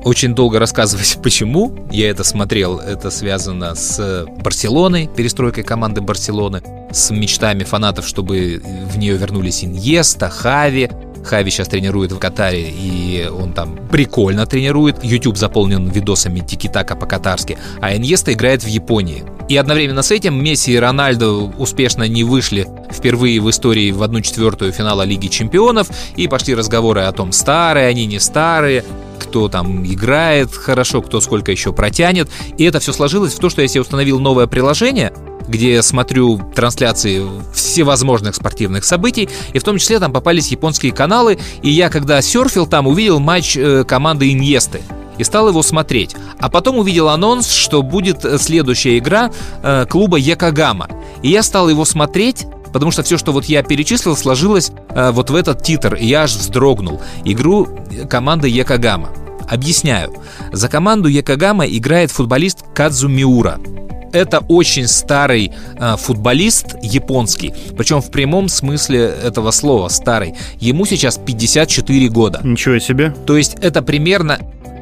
Очень долго рассказывать, почему я это смотрел. Это связано с Барселоной, перестройкой команды Барселоны, с мечтами фанатов, чтобы в нее вернулись Иньеста, Хави, Хави сейчас тренирует в Катаре, и он там прикольно тренирует. YouTube заполнен видосами тики-така по-катарски. А Иньеста играет в Японии. И одновременно с этим Месси и Рональдо успешно не вышли впервые в истории в одну четвертую финала Лиги Чемпионов, и пошли разговоры о том, старые они, не старые, кто там играет хорошо, кто сколько еще протянет. И это все сложилось в то, что я себе установил новое приложение, где я смотрю трансляции всевозможных спортивных событий, и в том числе там попались японские каналы, и я, когда серфил там, увидел матч э, команды Иньесты. и стал его смотреть. А потом увидел анонс, что будет следующая игра э, клуба Якогама. И я стал его смотреть, потому что все, что вот я перечислил, сложилось э, вот в этот титр, и я аж вздрогнул. Игру команды Якогама. Объясняю. За команду Якогама играет футболист Кадзу Миура. Это очень старый э, футболист японский, причем в прямом смысле этого слова старый. Ему сейчас 54 года. Ничего себе. То есть это примерно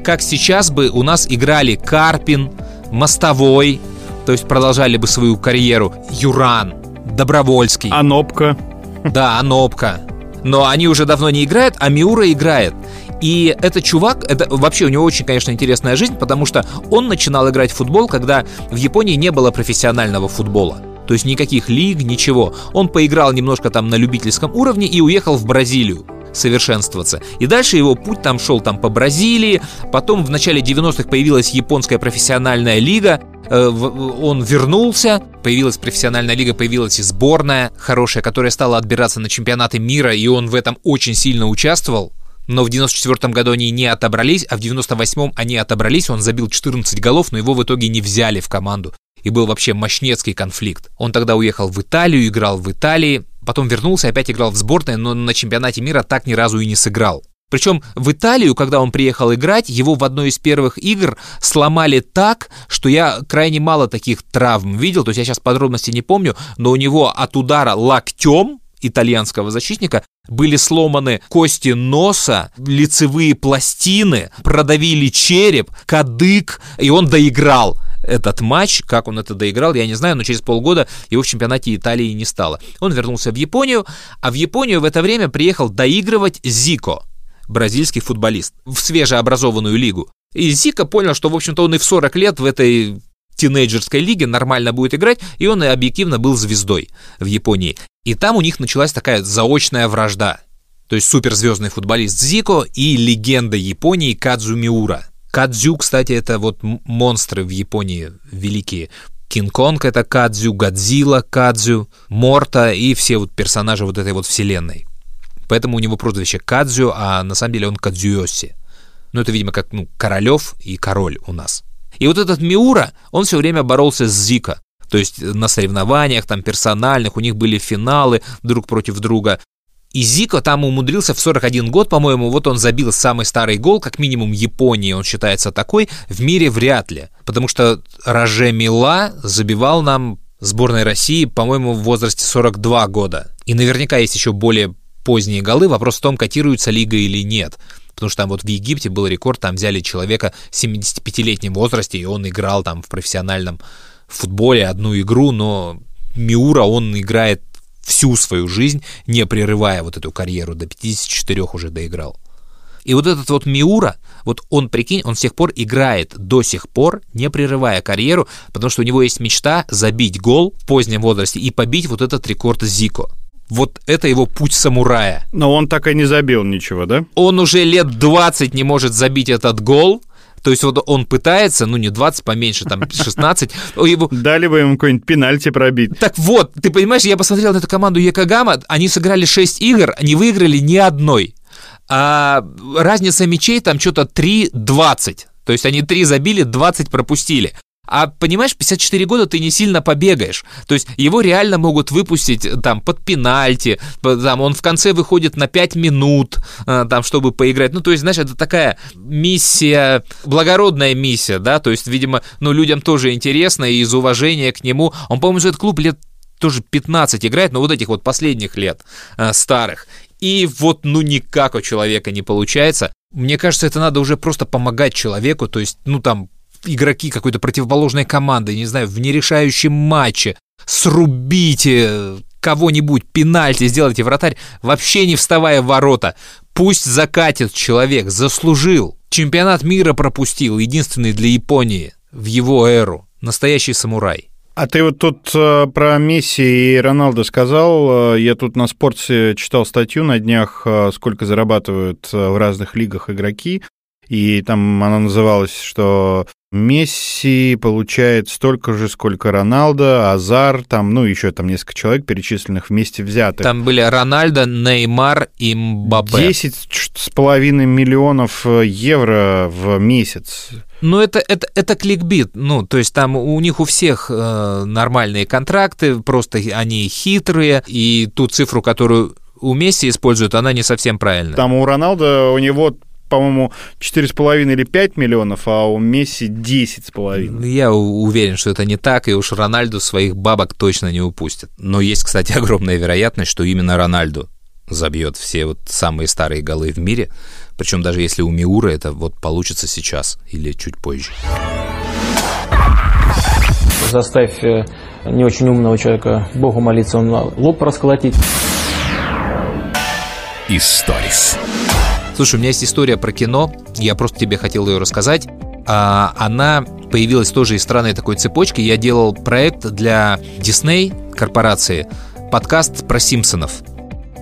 как сейчас бы у нас играли Карпин, Мостовой, то есть продолжали бы свою карьеру, Юран, Добровольский. Анопка. Да, Анопка. Но они уже давно не играют, а Миура играет. И этот чувак, это вообще у него очень, конечно, интересная жизнь, потому что он начинал играть в футбол, когда в Японии не было профессионального футбола. То есть никаких лиг, ничего. Он поиграл немножко там на любительском уровне и уехал в Бразилию совершенствоваться. И дальше его путь там шел там по Бразилии, потом в начале 90-х появилась японская профессиональная лига, э, он вернулся, появилась профессиональная лига, появилась и сборная хорошая, которая стала отбираться на чемпионаты мира, и он в этом очень сильно участвовал но в 94 году они не отобрались, а в 98-м они отобрались, он забил 14 голов, но его в итоге не взяли в команду. И был вообще мощнецкий конфликт. Он тогда уехал в Италию, играл в Италии, потом вернулся, опять играл в сборной, но на чемпионате мира так ни разу и не сыграл. Причем в Италию, когда он приехал играть, его в одной из первых игр сломали так, что я крайне мало таких травм видел. То есть я сейчас подробности не помню, но у него от удара локтем итальянского защитника были сломаны кости носа, лицевые пластины, продавили череп, кадык, и он доиграл этот матч, как он это доиграл, я не знаю, но через полгода его в чемпионате Италии не стало. Он вернулся в Японию, а в Японию в это время приехал доигрывать Зико, бразильский футболист, в свежеобразованную лигу. И Зика понял, что, в общем-то, он и в 40 лет в этой тинейджерской лиге нормально будет играть, и он и объективно был звездой в Японии. И там у них началась такая заочная вражда. То есть суперзвездный футболист Зико и легенда Японии Кадзу Миура. Кадзю, кстати, это вот монстры в Японии великие. Кинг-Конг это Кадзю, Годзилла Кадзю, Морта и все вот персонажи вот этой вот вселенной. Поэтому у него прозвище Кадзю, а на самом деле он Кадзюоси. Ну, это, видимо, как ну, Королев и Король у нас. И вот этот Миура, он все время боролся с Зика. То есть на соревнованиях, там персональных, у них были финалы друг против друга. И Зико там умудрился в 41 год, по-моему, вот он забил самый старый гол, как минимум Японии, он считается такой, в мире вряд ли. Потому что Роже Мила забивал нам сборной России, по-моему, в возрасте 42 года. И наверняка есть еще более поздние голы, вопрос в том, котируется лига или нет потому что там вот в Египте был рекорд, там взяли человека в 75-летнем возрасте, и он играл там в профессиональном футболе одну игру, но Миура он играет всю свою жизнь, не прерывая вот эту карьеру, до 54 уже доиграл. И вот этот вот Миура, вот он, прикинь, он с тех пор играет до сих пор, не прерывая карьеру, потому что у него есть мечта забить гол в позднем возрасте и побить вот этот рекорд Зико. Вот это его путь самурая. Но он так и не забил ничего, да? Он уже лет 20 не может забить этот гол. То есть вот он пытается, ну не 20, поменьше, там 16. Его... Дали бы ему какой-нибудь пенальти пробить. Так вот, ты понимаешь, я посмотрел на эту команду Якогама, они сыграли 6 игр, не выиграли ни одной. А разница мячей там что-то 3-20. То есть они 3 забили, 20 пропустили. А понимаешь, 54 года ты не сильно побегаешь. То есть его реально могут выпустить э, там под пенальти, там он в конце выходит на 5 минут, э, там, чтобы поиграть. Ну, то есть, знаешь, это такая миссия, благородная миссия, да, то есть, видимо, ну, людям тоже интересно, и из уважения к нему. Он, по-моему, этот клуб лет тоже 15 играет, но вот этих вот последних лет э, старых. И вот, ну, никак у человека не получается. Мне кажется, это надо уже просто помогать человеку, то есть, ну, там, игроки какой-то противоположной команды, не знаю, в нерешающем матче, срубите кого-нибудь, пенальти сделайте вратарь, вообще не вставая в ворота. Пусть закатит человек, заслужил. Чемпионат мира пропустил, единственный для Японии в его эру. Настоящий самурай. А ты вот тут э, про Месси и Роналдо сказал. Э, я тут на спорте читал статью на днях, э, сколько зарабатывают в разных лигах игроки. и там она называлась, что Месси получает столько же, сколько Роналдо, Азар, там, ну, еще там несколько человек перечисленных вместе взятых. Там были Рональдо, Неймар и Мбаппе. 10 с половиной миллионов э, евро в месяц. Ну, это, это, это кликбит. Ну, то есть там у них у всех э, нормальные контракты, просто они хитрые, и ту цифру, которую у Месси используют, она не совсем правильная. Там у Роналда, у него по-моему, 4,5 или 5 миллионов, а у Месси 10,5. Я уверен, что это не так, и уж Рональду своих бабок точно не упустит. Но есть, кстати, огромная вероятность, что именно Рональду забьет все вот самые старые голы в мире. Причем даже если у Миура это вот получится сейчас или чуть позже. Заставь э, не очень умного человека Богу молиться, он лоб расколотить. Историс. Слушай, у меня есть история про кино, я просто тебе хотел ее рассказать. А, она появилась тоже из странной такой цепочки. Я делал проект для Disney корпорации, подкаст про Симпсонов.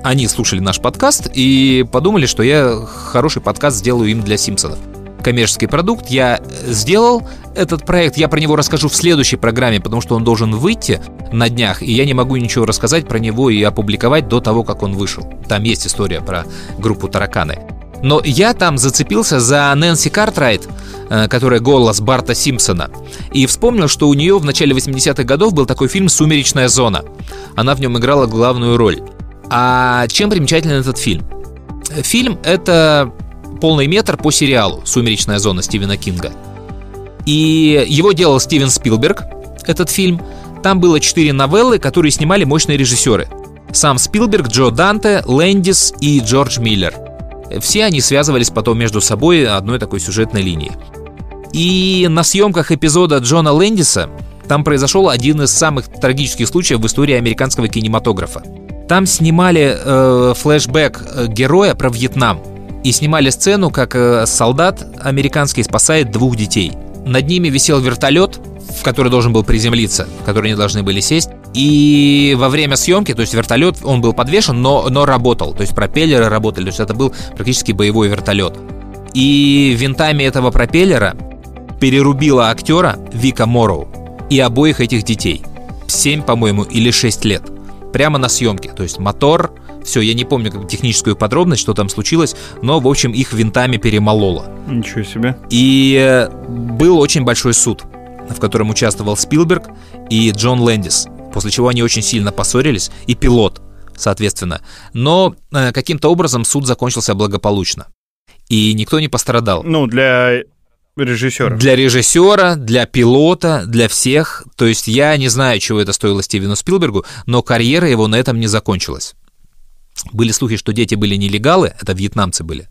Они слушали наш подкаст и подумали, что я хороший подкаст сделаю им для Симпсонов. Коммерческий продукт я сделал этот проект, я про него расскажу в следующей программе, потому что он должен выйти на днях, и я не могу ничего рассказать про него и опубликовать до того, как он вышел. Там есть история про группу «Тараканы». Но я там зацепился за Нэнси Картрайт, э, которая голос Барта Симпсона, и вспомнил, что у нее в начале 80-х годов был такой фильм «Сумеречная зона». Она в нем играла главную роль. А чем примечателен этот фильм? Фильм — это полный метр по сериалу «Сумеречная зона» Стивена Кинга. И его делал Стивен Спилберг, этот фильм. Там было четыре новеллы, которые снимали мощные режиссеры. Сам Спилберг, Джо Данте, Лэндис и Джордж Миллер – все они связывались потом между собой одной такой сюжетной линией. И на съемках эпизода Джона Лэндиса там произошел один из самых трагических случаев в истории американского кинематографа. Там снимали э, флешбэк э, героя про Вьетнам и снимали сцену, как э, солдат американский спасает двух детей. Над ними висел вертолет, в который должен был приземлиться, в который они должны были сесть. И во время съемки, то есть вертолет, он был подвешен, но, но работал. То есть пропеллеры работали. То есть это был практически боевой вертолет. И винтами этого пропеллера перерубила актера Вика Морроу и обоих этих детей. 7, по-моему, или 6 лет. Прямо на съемке. То есть мотор, все, я не помню как техническую подробность, что там случилось, но, в общем, их винтами перемололо. Ничего себе. И э, был очень большой суд, в котором участвовал Спилберг и Джон Лэндис после чего они очень сильно поссорились, и пилот, соответственно. Но э, каким-то образом суд закончился благополучно. И никто не пострадал. Ну, для режиссера. Для режиссера, для пилота, для всех. То есть я не знаю, чего это стоило Стивену Спилбергу, но карьера его на этом не закончилась. Были слухи, что дети были нелегалы, это вьетнамцы были,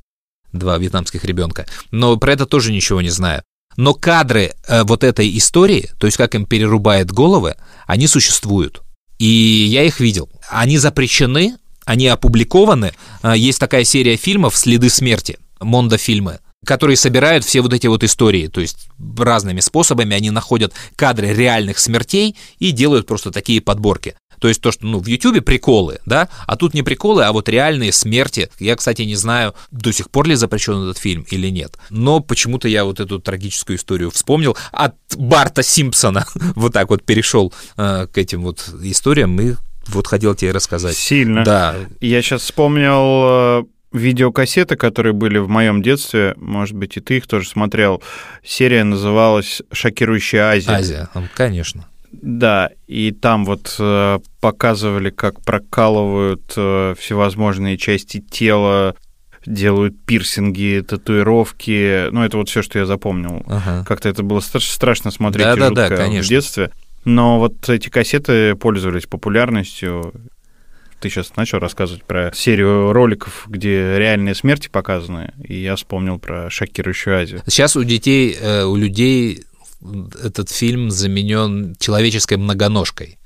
два вьетнамских ребенка, но про это тоже ничего не знаю. Но кадры э, вот этой истории, то есть как им перерубает головы, они существуют. И я их видел. Они запрещены, они опубликованы. Э, есть такая серия фильмов «Следы смерти», Мондо-фильмы, которые собирают все вот эти вот истории, то есть разными способами они находят кадры реальных смертей и делают просто такие подборки. То есть то, что ну, в Ютубе приколы, да, а тут не приколы, а вот реальные смерти. Я, кстати, не знаю, до сих пор ли запрещен этот фильм или нет. Но почему-то я вот эту трагическую историю вспомнил. От Барта Симпсона вот так вот перешел э, к этим вот историям и вот хотел тебе рассказать. Сильно. Да. Я сейчас вспомнил э, видеокассеты, которые были в моем детстве, может быть, и ты их тоже смотрел. Серия называлась «Шокирующая Азия». Азия, конечно. Да, и там вот э, показывали, как прокалывают э, всевозможные части тела, делают пирсинги, татуировки. Ну, это вот все, что я запомнил. Ага. Как-то это было стра- страшно смотреть да, и да, жутко да, конечно. в детстве. Но вот эти кассеты пользовались популярностью. Ты сейчас начал рассказывать про серию роликов, где реальные смерти показаны, и я вспомнил про шокирующую Азию. Сейчас у детей, э, у людей этот фильм заменен человеческой многоножкой.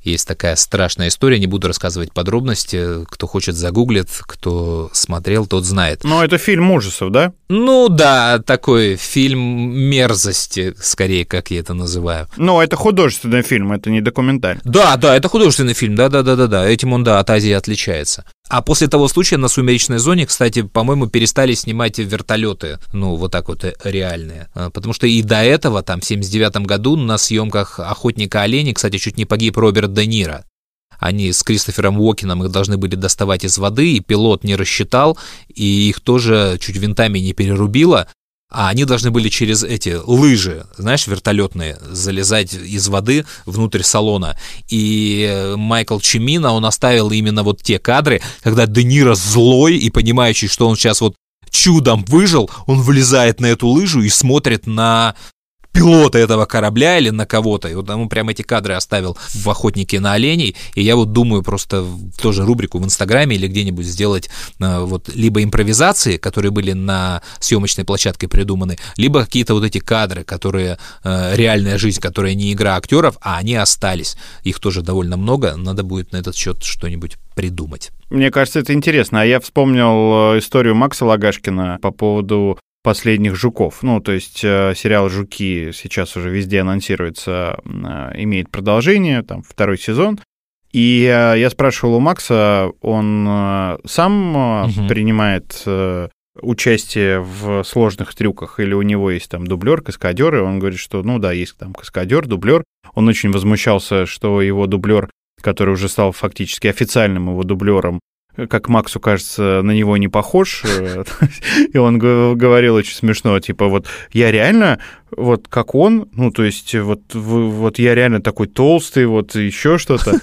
Есть такая страшная история, не буду рассказывать подробности. Кто хочет, загуглит, кто смотрел, тот знает. Но это фильм ужасов, да? Ну да, такой фильм мерзости, скорее, как я это называю. Но это художественный фильм, это не документальный. Да, да, это художественный фильм, да-да-да-да-да. Этим он, да, от Азии отличается. А после того случая на «Сумеречной зоне», кстати, по-моему, перестали снимать вертолеты, ну, вот так вот э, реальные. А, потому что и до этого, там, в 79 году на съемках «Охотника оленей», кстати, чуть не погиб Роберт Де Ниро. Они с Кристофером Уокеном их должны были доставать из воды, и пилот не рассчитал, и их тоже чуть винтами не перерубило а они должны были через эти лыжи, знаешь, вертолетные, залезать из воды внутрь салона. И Майкл Чимина, он оставил именно вот те кадры, когда Де Ниро злой и понимающий, что он сейчас вот чудом выжил, он влезает на эту лыжу и смотрит на пилота этого корабля или на кого-то. И вот ему прям эти кадры оставил в «Охотнике на оленей». И я вот думаю просто тоже рубрику в Инстаграме или где-нибудь сделать э, вот либо импровизации, которые были на съемочной площадке придуманы, либо какие-то вот эти кадры, которые э, реальная жизнь, которая не игра актеров, а они остались. Их тоже довольно много. Надо будет на этот счет что-нибудь придумать. Мне кажется, это интересно. А я вспомнил э, историю Макса Лагашкина по поводу последних жуков. Ну, то есть э, сериал «Жуки» сейчас уже везде анонсируется, э, имеет продолжение, там, второй сезон. И э, я спрашивал у Макса, он сам угу. принимает участие в сложных трюках, или у него есть там дублер, каскадер, и он говорит, что, ну да, есть там каскадер, дублер. Он очень возмущался, что его дублер, который уже стал фактически официальным его дублером, как Максу кажется, на него не похож. Э, и он говорил очень смешно, типа, вот я реально, вот как он, ну, то есть вот, вот я реально такой толстый, вот еще что-то.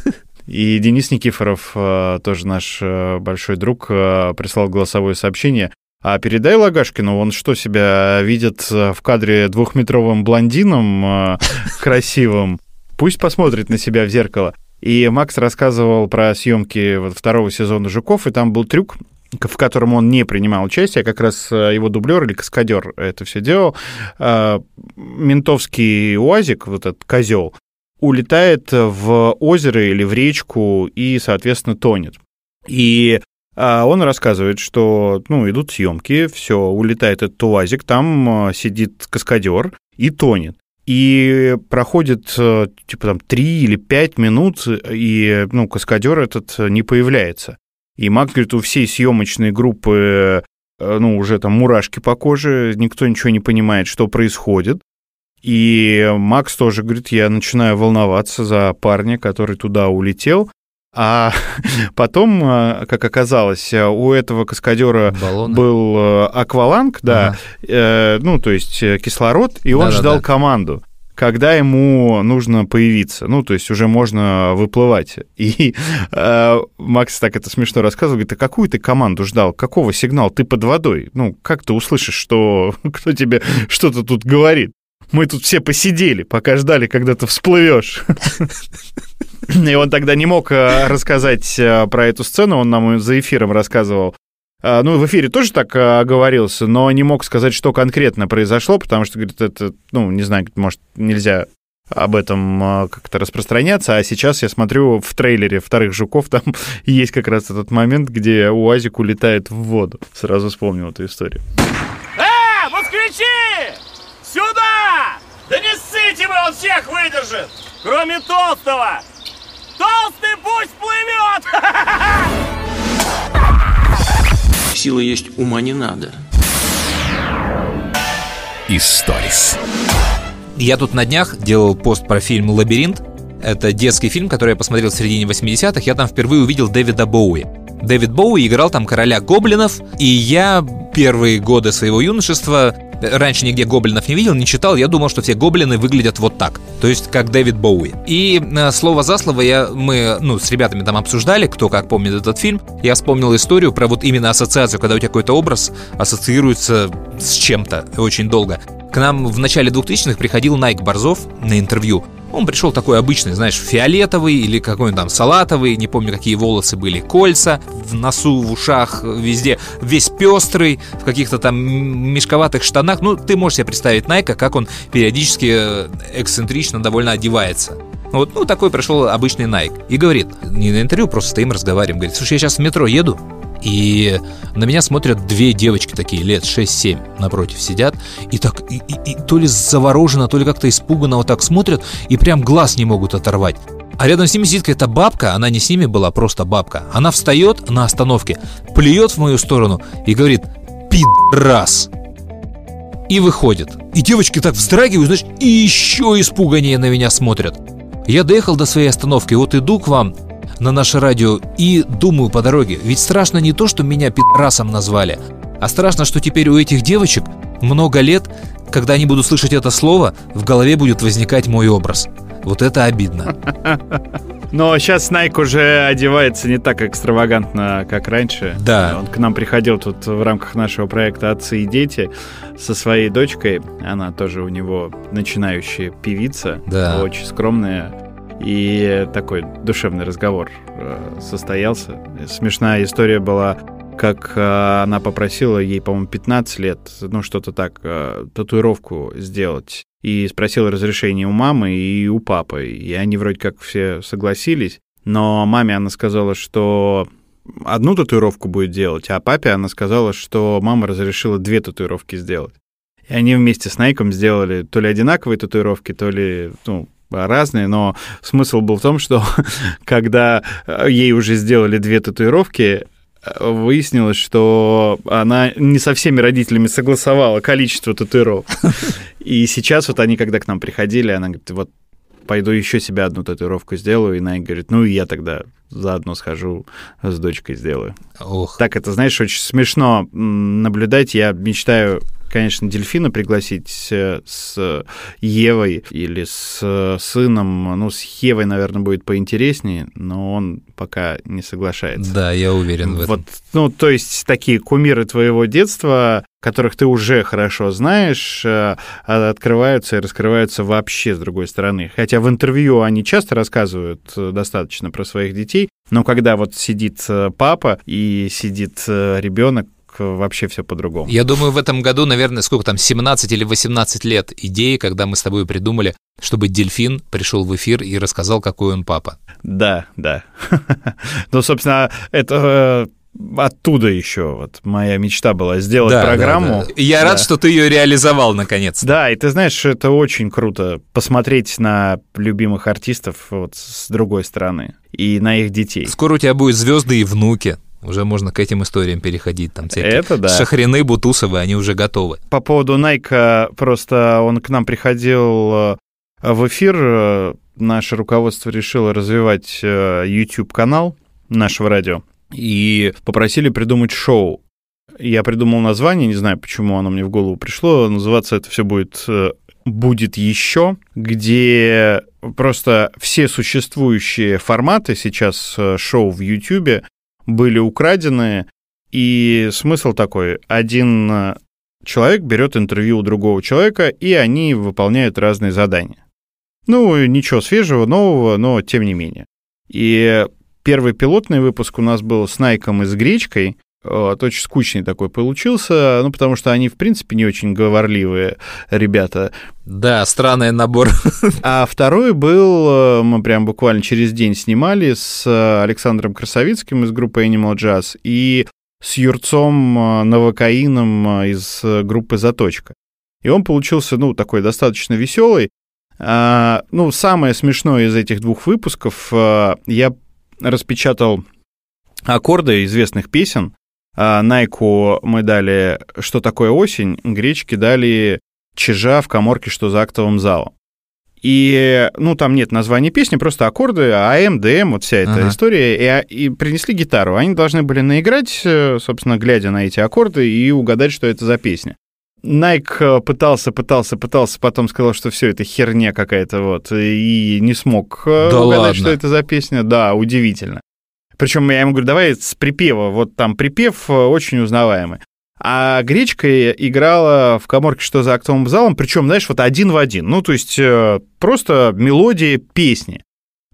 И Денис Никифоров, э, тоже наш э, большой друг, прислал голосовое сообщение. А передай Лагашкину, он что, себя видит в кадре двухметровым блондином красивым? Пусть посмотрит на себя в зеркало. И Макс рассказывал про съемки вот второго сезона «Жуков», и там был трюк, в котором он не принимал участие, а как раз э, его дублер или каскадер это все делал. А, ментовский УАЗик, вот этот козел, улетает в озеро или в речку и, соответственно, тонет. И а, он рассказывает, что ну, идут съемки, все, улетает этот УАЗик, там э, сидит каскадер и тонет. И проходит, э, типа, там, 3 или 5 минут, и, ну, каскадер этот не появляется. И Макс говорит, у всей съемочной группы, э, ну, уже там мурашки по коже, никто ничего не понимает, что происходит. И Макс тоже говорит, я начинаю волноваться за парня, который туда улетел. А потом, э, как оказалось, у этого каскадера Баллоны. был э, акваланг, да, ага. ну, то есть э, кислород, и он да, ждал да, да. команду когда ему нужно появиться. Ну, то есть уже можно выплывать. И э, Макс так это смешно рассказывал, говорит, а какую ты команду ждал? Какого сигнала? Ты под водой. Ну, как ты услышишь, что кто тебе что-то тут говорит? Мы тут все посидели, пока ждали, когда ты всплывешь. И он тогда не мог э, рассказать э, про эту сцену, он нам за эфиром рассказывал. А, ну, в эфире тоже так э, оговорился, но не мог сказать, что конкретно произошло, потому что, говорит, это, ну, не знаю, может, нельзя об этом как-то распространяться, а сейчас я смотрю в трейлере «Вторых жуков», там есть как раз этот момент, где УАЗик улетает в воду. Сразу вспомнил эту историю. Э, москвичи! Сюда! Да не ссыте вы, он всех выдержит! Кроме толстого! Толстый пусть плывет! Сила есть, ума не надо. Историс. Я тут на днях делал пост про фильм «Лабиринт». Это детский фильм, который я посмотрел в середине 80-х. Я там впервые увидел Дэвида Боуи. Дэвид Боуи играл там короля гоблинов, и я первые годы своего юношества раньше нигде гоблинов не видел, не читал, я думал, что все гоблины выглядят вот так, то есть как Дэвид Боуи. И э, слово за слово я, мы ну, с ребятами там обсуждали, кто как помнит этот фильм, я вспомнил историю про вот именно ассоциацию, когда у тебя какой-то образ ассоциируется с чем-то очень долго. К нам в начале 2000-х приходил Найк Борзов на интервью, он пришел такой обычный, знаешь, фиолетовый или какой-нибудь там салатовый, не помню, какие волосы были, кольца в носу, в ушах, везде, весь пестрый, в каких-то там мешковатых штанах. Ну, ты можешь себе представить Найка, как он периодически э, эксцентрично довольно одевается. Вот, ну, такой пришел обычный Найк. И говорит, не на интервью, просто стоим, разговариваем. Говорит, слушай, я сейчас в метро еду, и на меня смотрят две девочки такие, лет 6-7, напротив сидят, и так, и, и, и то ли завороженно, то ли как-то испуганно вот так смотрят, и прям глаз не могут оторвать. А рядом с ними сидит какая-то бабка, она не с ними была, просто бабка. Она встает на остановке, плюет в мою сторону и говорит «Пидорас!» И выходит. И девочки так вздрагивают, знаешь, и еще испуганнее на меня смотрят. Я доехал до своей остановки, вот иду к вам на наше радио и думаю по дороге, ведь страшно не то, что меня пидорасом назвали, а страшно, что теперь у этих девочек много лет, когда они будут слышать это слово, в голове будет возникать мой образ. Вот это обидно. Но сейчас Найк уже одевается не так экстравагантно, как раньше. Да. Он к нам приходил тут в рамках нашего проекта «Отцы и дети» со своей дочкой. Она тоже у него начинающая певица. Да. Очень скромная. И такой душевный разговор э, состоялся. Смешная история была, как э, она попросила ей, по-моему, 15 лет, ну что-то так, э, татуировку сделать. И спросила разрешение у мамы и у папы. И они вроде как все согласились. Но маме она сказала, что одну татуировку будет делать, а папе она сказала, что мама разрешила две татуировки сделать. И они вместе с Найком сделали то ли одинаковые татуировки, то ли ну, разные, но смысл был в том, что когда ей уже сделали две татуировки, выяснилось, что она не со всеми родителями согласовала количество татуировок. И сейчас вот они, когда к нам приходили, она говорит, вот пойду еще себе одну татуировку сделаю, и Найк говорит, ну и я тогда заодно схожу с дочкой сделаю. Ох. Так это, знаешь, очень смешно наблюдать. Я мечтаю конечно, дельфина пригласить э, с Евой или с сыном. Ну, с Евой, наверное, будет поинтереснее, но он пока не соглашается. Да, я уверен в этом. Вот, ну, то есть такие кумиры твоего детства, которых ты уже хорошо знаешь, э, открываются и раскрываются вообще с другой стороны. Хотя в интервью они часто рассказывают э, достаточно про своих детей, но когда вот сидит папа и сидит ребенок, вообще все по-другому. Я думаю, в этом году, наверное, сколько там, 17 или 18 лет идеи, когда мы с тобой придумали, чтобы дельфин пришел в эфир и рассказал, какой он папа. Да, да. ну, собственно, это оттуда еще вот моя мечта была сделать да, программу. Да, да. Я да. рад, что ты ее реализовал наконец. -то. Да, и ты знаешь, это очень круто посмотреть на любимых артистов вот с другой стороны и на их детей. Скоро у тебя будут звезды и внуки. Уже можно к этим историям переходить. Там всякие Это да. Шахрины, Бутусовы, они уже готовы. По поводу Найка, просто он к нам приходил э, в эфир. Наше руководство решило развивать э, YouTube-канал нашего радио и попросили придумать шоу. Я придумал название, не знаю, почему оно мне в голову пришло. Называться это все будет э, будет еще, где просто все существующие форматы сейчас шоу в YouTube были украдены. И смысл такой. Один э, человек берет интервью у другого человека, и они выполняют разные задания. Ну, ничего свежего, нового, но тем не менее. И первый пилотный выпуск у нас был с Найком и с Гречкой. Вот, очень скучный такой получился, ну, потому что они, в принципе, не очень говорливые ребята. Да, странный набор. А второй был, э, мы прям буквально через день снимали с Александром Красовицким из группы Animal Jazz и с Юрцом э, Новокаином э, из группы «Заточка». И он получился, ну, такой достаточно веселый. А, ну, самое смешное из этих двух выпусков, я распечатал аккорды известных песен, а Найку мы дали «Что такое осень?», гречки дали «Чижа в коморке, что за актовым залом». И, ну, там нет названия песни, просто аккорды, АМ, ДМ, вот вся эта ага. история. И, и принесли гитару. Они должны были наиграть, э, собственно, глядя на эти аккорды и угадать, что это за песня. Найк пытался, пытался, пытался, потом сказал, что все это херня какая-то, вот, и не смог э, да угадать, ладно. что это за песня. Да, удивительно. Причем я ему говорю, давай с припева. Вот там припев э, очень узнаваемый. А Гречка играла в коморке «Что за актовым залом», причем, знаешь, вот один в один. Ну, то есть э, просто мелодия песни.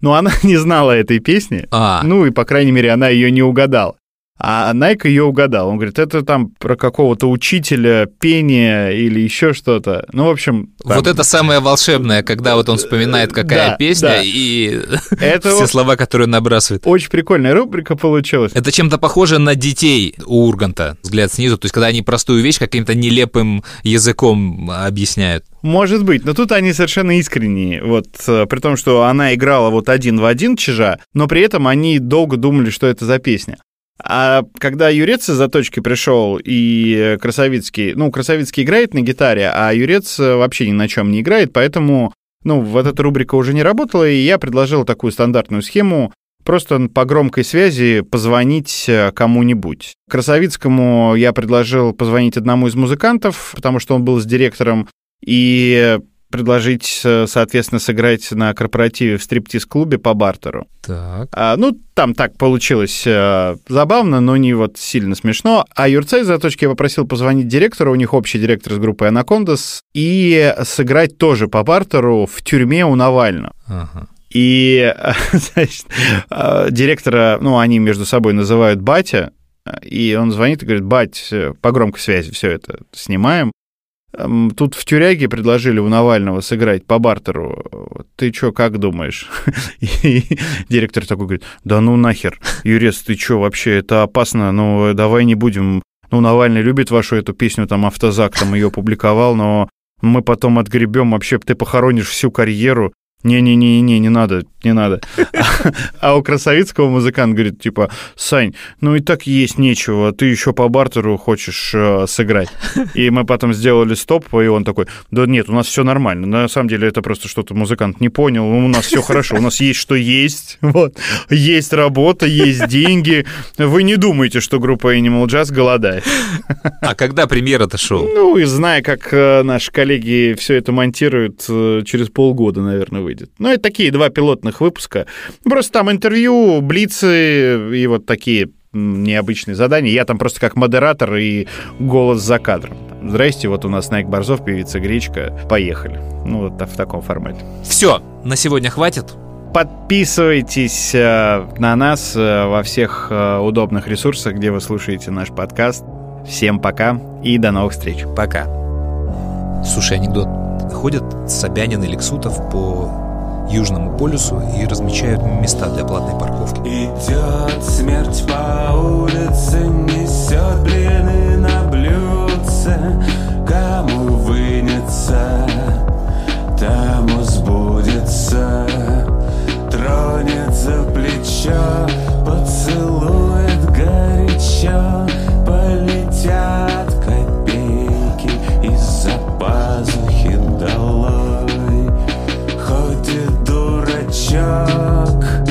Но она не знала этой песни. А. Ну, и, по крайней мере, она ее не угадала. А Найк ее угадал. Он говорит, это там про какого-то учителя пения или еще что-то. Ну, в общем... Там... Вот это самое волшебное, когда вот он вспоминает, какая Да, песня, да. и Это все слова, которые набрасывает. Очень прикольная рубрика получилась. Это чем-то похоже на детей у Урганта, взгляд снизу. То есть, когда они простую вещь каким-то нелепым языком объясняют. Может быть, но тут они совершенно искренние. Вот, э, при том, что она играла вот один в один чижа, но при этом они долго думали, что это за песня. А когда Юрец из заточки пришел и Красовицкий, ну, Красовицкий играет на гитаре, а Юрец вообще ни на чем не играет, поэтому, ну, вот эта рубрика уже не работала, и я предложил такую стандартную схему просто по громкой связи позвонить э, кому-нибудь. Красовицкому я предложил позвонить одному из музыкантов, потому что он был с директором, и предложить, э, соответственно, сыграть на корпоративе в стриптиз-клубе по бартеру. Так. А, ну, там так получилось э, забавно, но не вот сильно смешно. А Юрца из заточки я попросил позвонить директору, у них общий директор с группой Анакондас, и сыграть тоже по бартеру в тюрьме у Навального. Ага. И значит, э, директора, ну, они между собой называют батя, и он звонит и говорит, бать, э, по громкой связи все это снимаем. Эм, Тут в тюряге предложили у Навального сыграть по бартеру. Ты чё, как думаешь? И директор такой говорит, да ну нахер, Юрец, ты чё, вообще, это опасно, ну давай не будем... Ну, Навальный любит вашу эту песню, там, Автозак там ее публиковал, но мы потом отгребем, вообще ты похоронишь всю карьеру. Не-не-не-не, не надо, не надо. А у Красовицкого музыкант говорит, типа, Сань, ну и так есть нечего, ты еще по бартеру хочешь э, сыграть. И мы потом сделали стоп, и он такой, да нет, у нас все нормально. На самом деле это просто что-то музыкант не понял, у нас все хорошо, у нас есть что есть, вот, есть работа, есть деньги. Вы не думаете, что группа Animal Jazz голодает. А когда премьера-то шоу? Ну, и зная, как э, наши коллеги все это монтируют, э, через полгода, наверное, выйдет. Ну, это такие два пилотных выпуска. Просто там интервью, блицы и вот такие необычные задания. Я там просто как модератор и голос за кадром. Здрасте, вот у нас Найк Борзов, певица Гречка. Поехали. Ну, вот в таком формате. Все, на сегодня хватит. Подписывайтесь э, на нас э, во всех э, удобных ресурсах, где вы слушаете наш подкаст. Всем пока и до новых встреч. Пока. Слушай, анекдот. Ходят Собянин и Лексутов по Южному полюсу и размечают места для платной парковки. Идет смерть по улице, несет блины на блюдце. Кому вынется, тому сбудется. Тронет за плечо, поцелует горячо. Полетят копейки из-за пазухи olacak.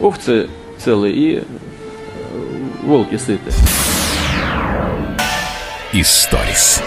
Овцы целые, и э, волки сыты. Историс.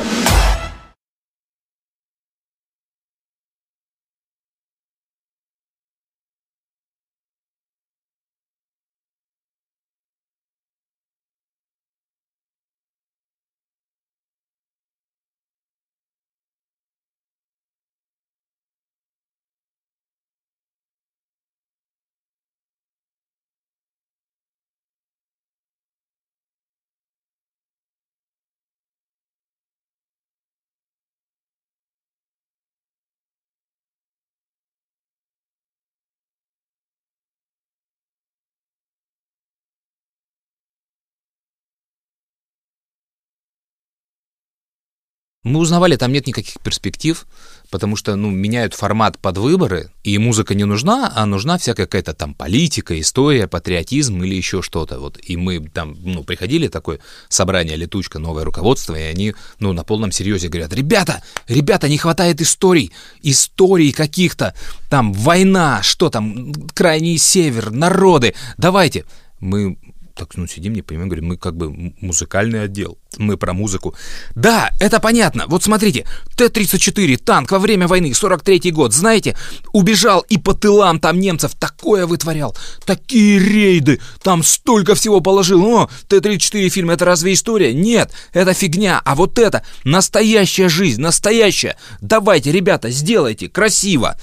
Мы узнавали, там нет никаких перспектив, потому что, ну, меняют формат под выборы, и музыка не нужна, а нужна всякая какая-то там политика, история, патриотизм или еще что-то. Вот, и мы там, ну, приходили такое собрание, летучка, новое руководство, и они, ну, на полном серьезе говорят, ребята, ребята, не хватает историй, историй каких-то, там, война, что там, крайний север, народы, давайте. Мы так, ну, сидим, не понимаем, говорим, мы как бы музыкальный отдел, мы про музыку. Да, это понятно, вот смотрите, Т-34, танк во время войны, 43-й год, знаете, убежал и по тылам там немцев такое вытворял, такие рейды, там столько всего положил, о, Т-34 фильм, это разве история? Нет, это фигня, а вот это настоящая жизнь, настоящая, давайте, ребята, сделайте, красиво.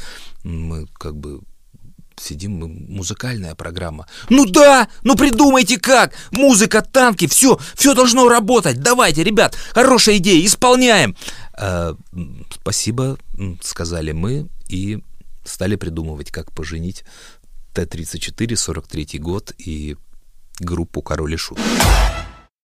Мы как бы сидим, мы музыкальная программа. Ну да, ну придумайте как, музыка, танки, все, все должно работать. Давайте, ребят, хорошая идея, исполняем. «Э, спасибо, сказали мы и стали придумывать, как поженить Т-34, 43 год и группу Король и Шут.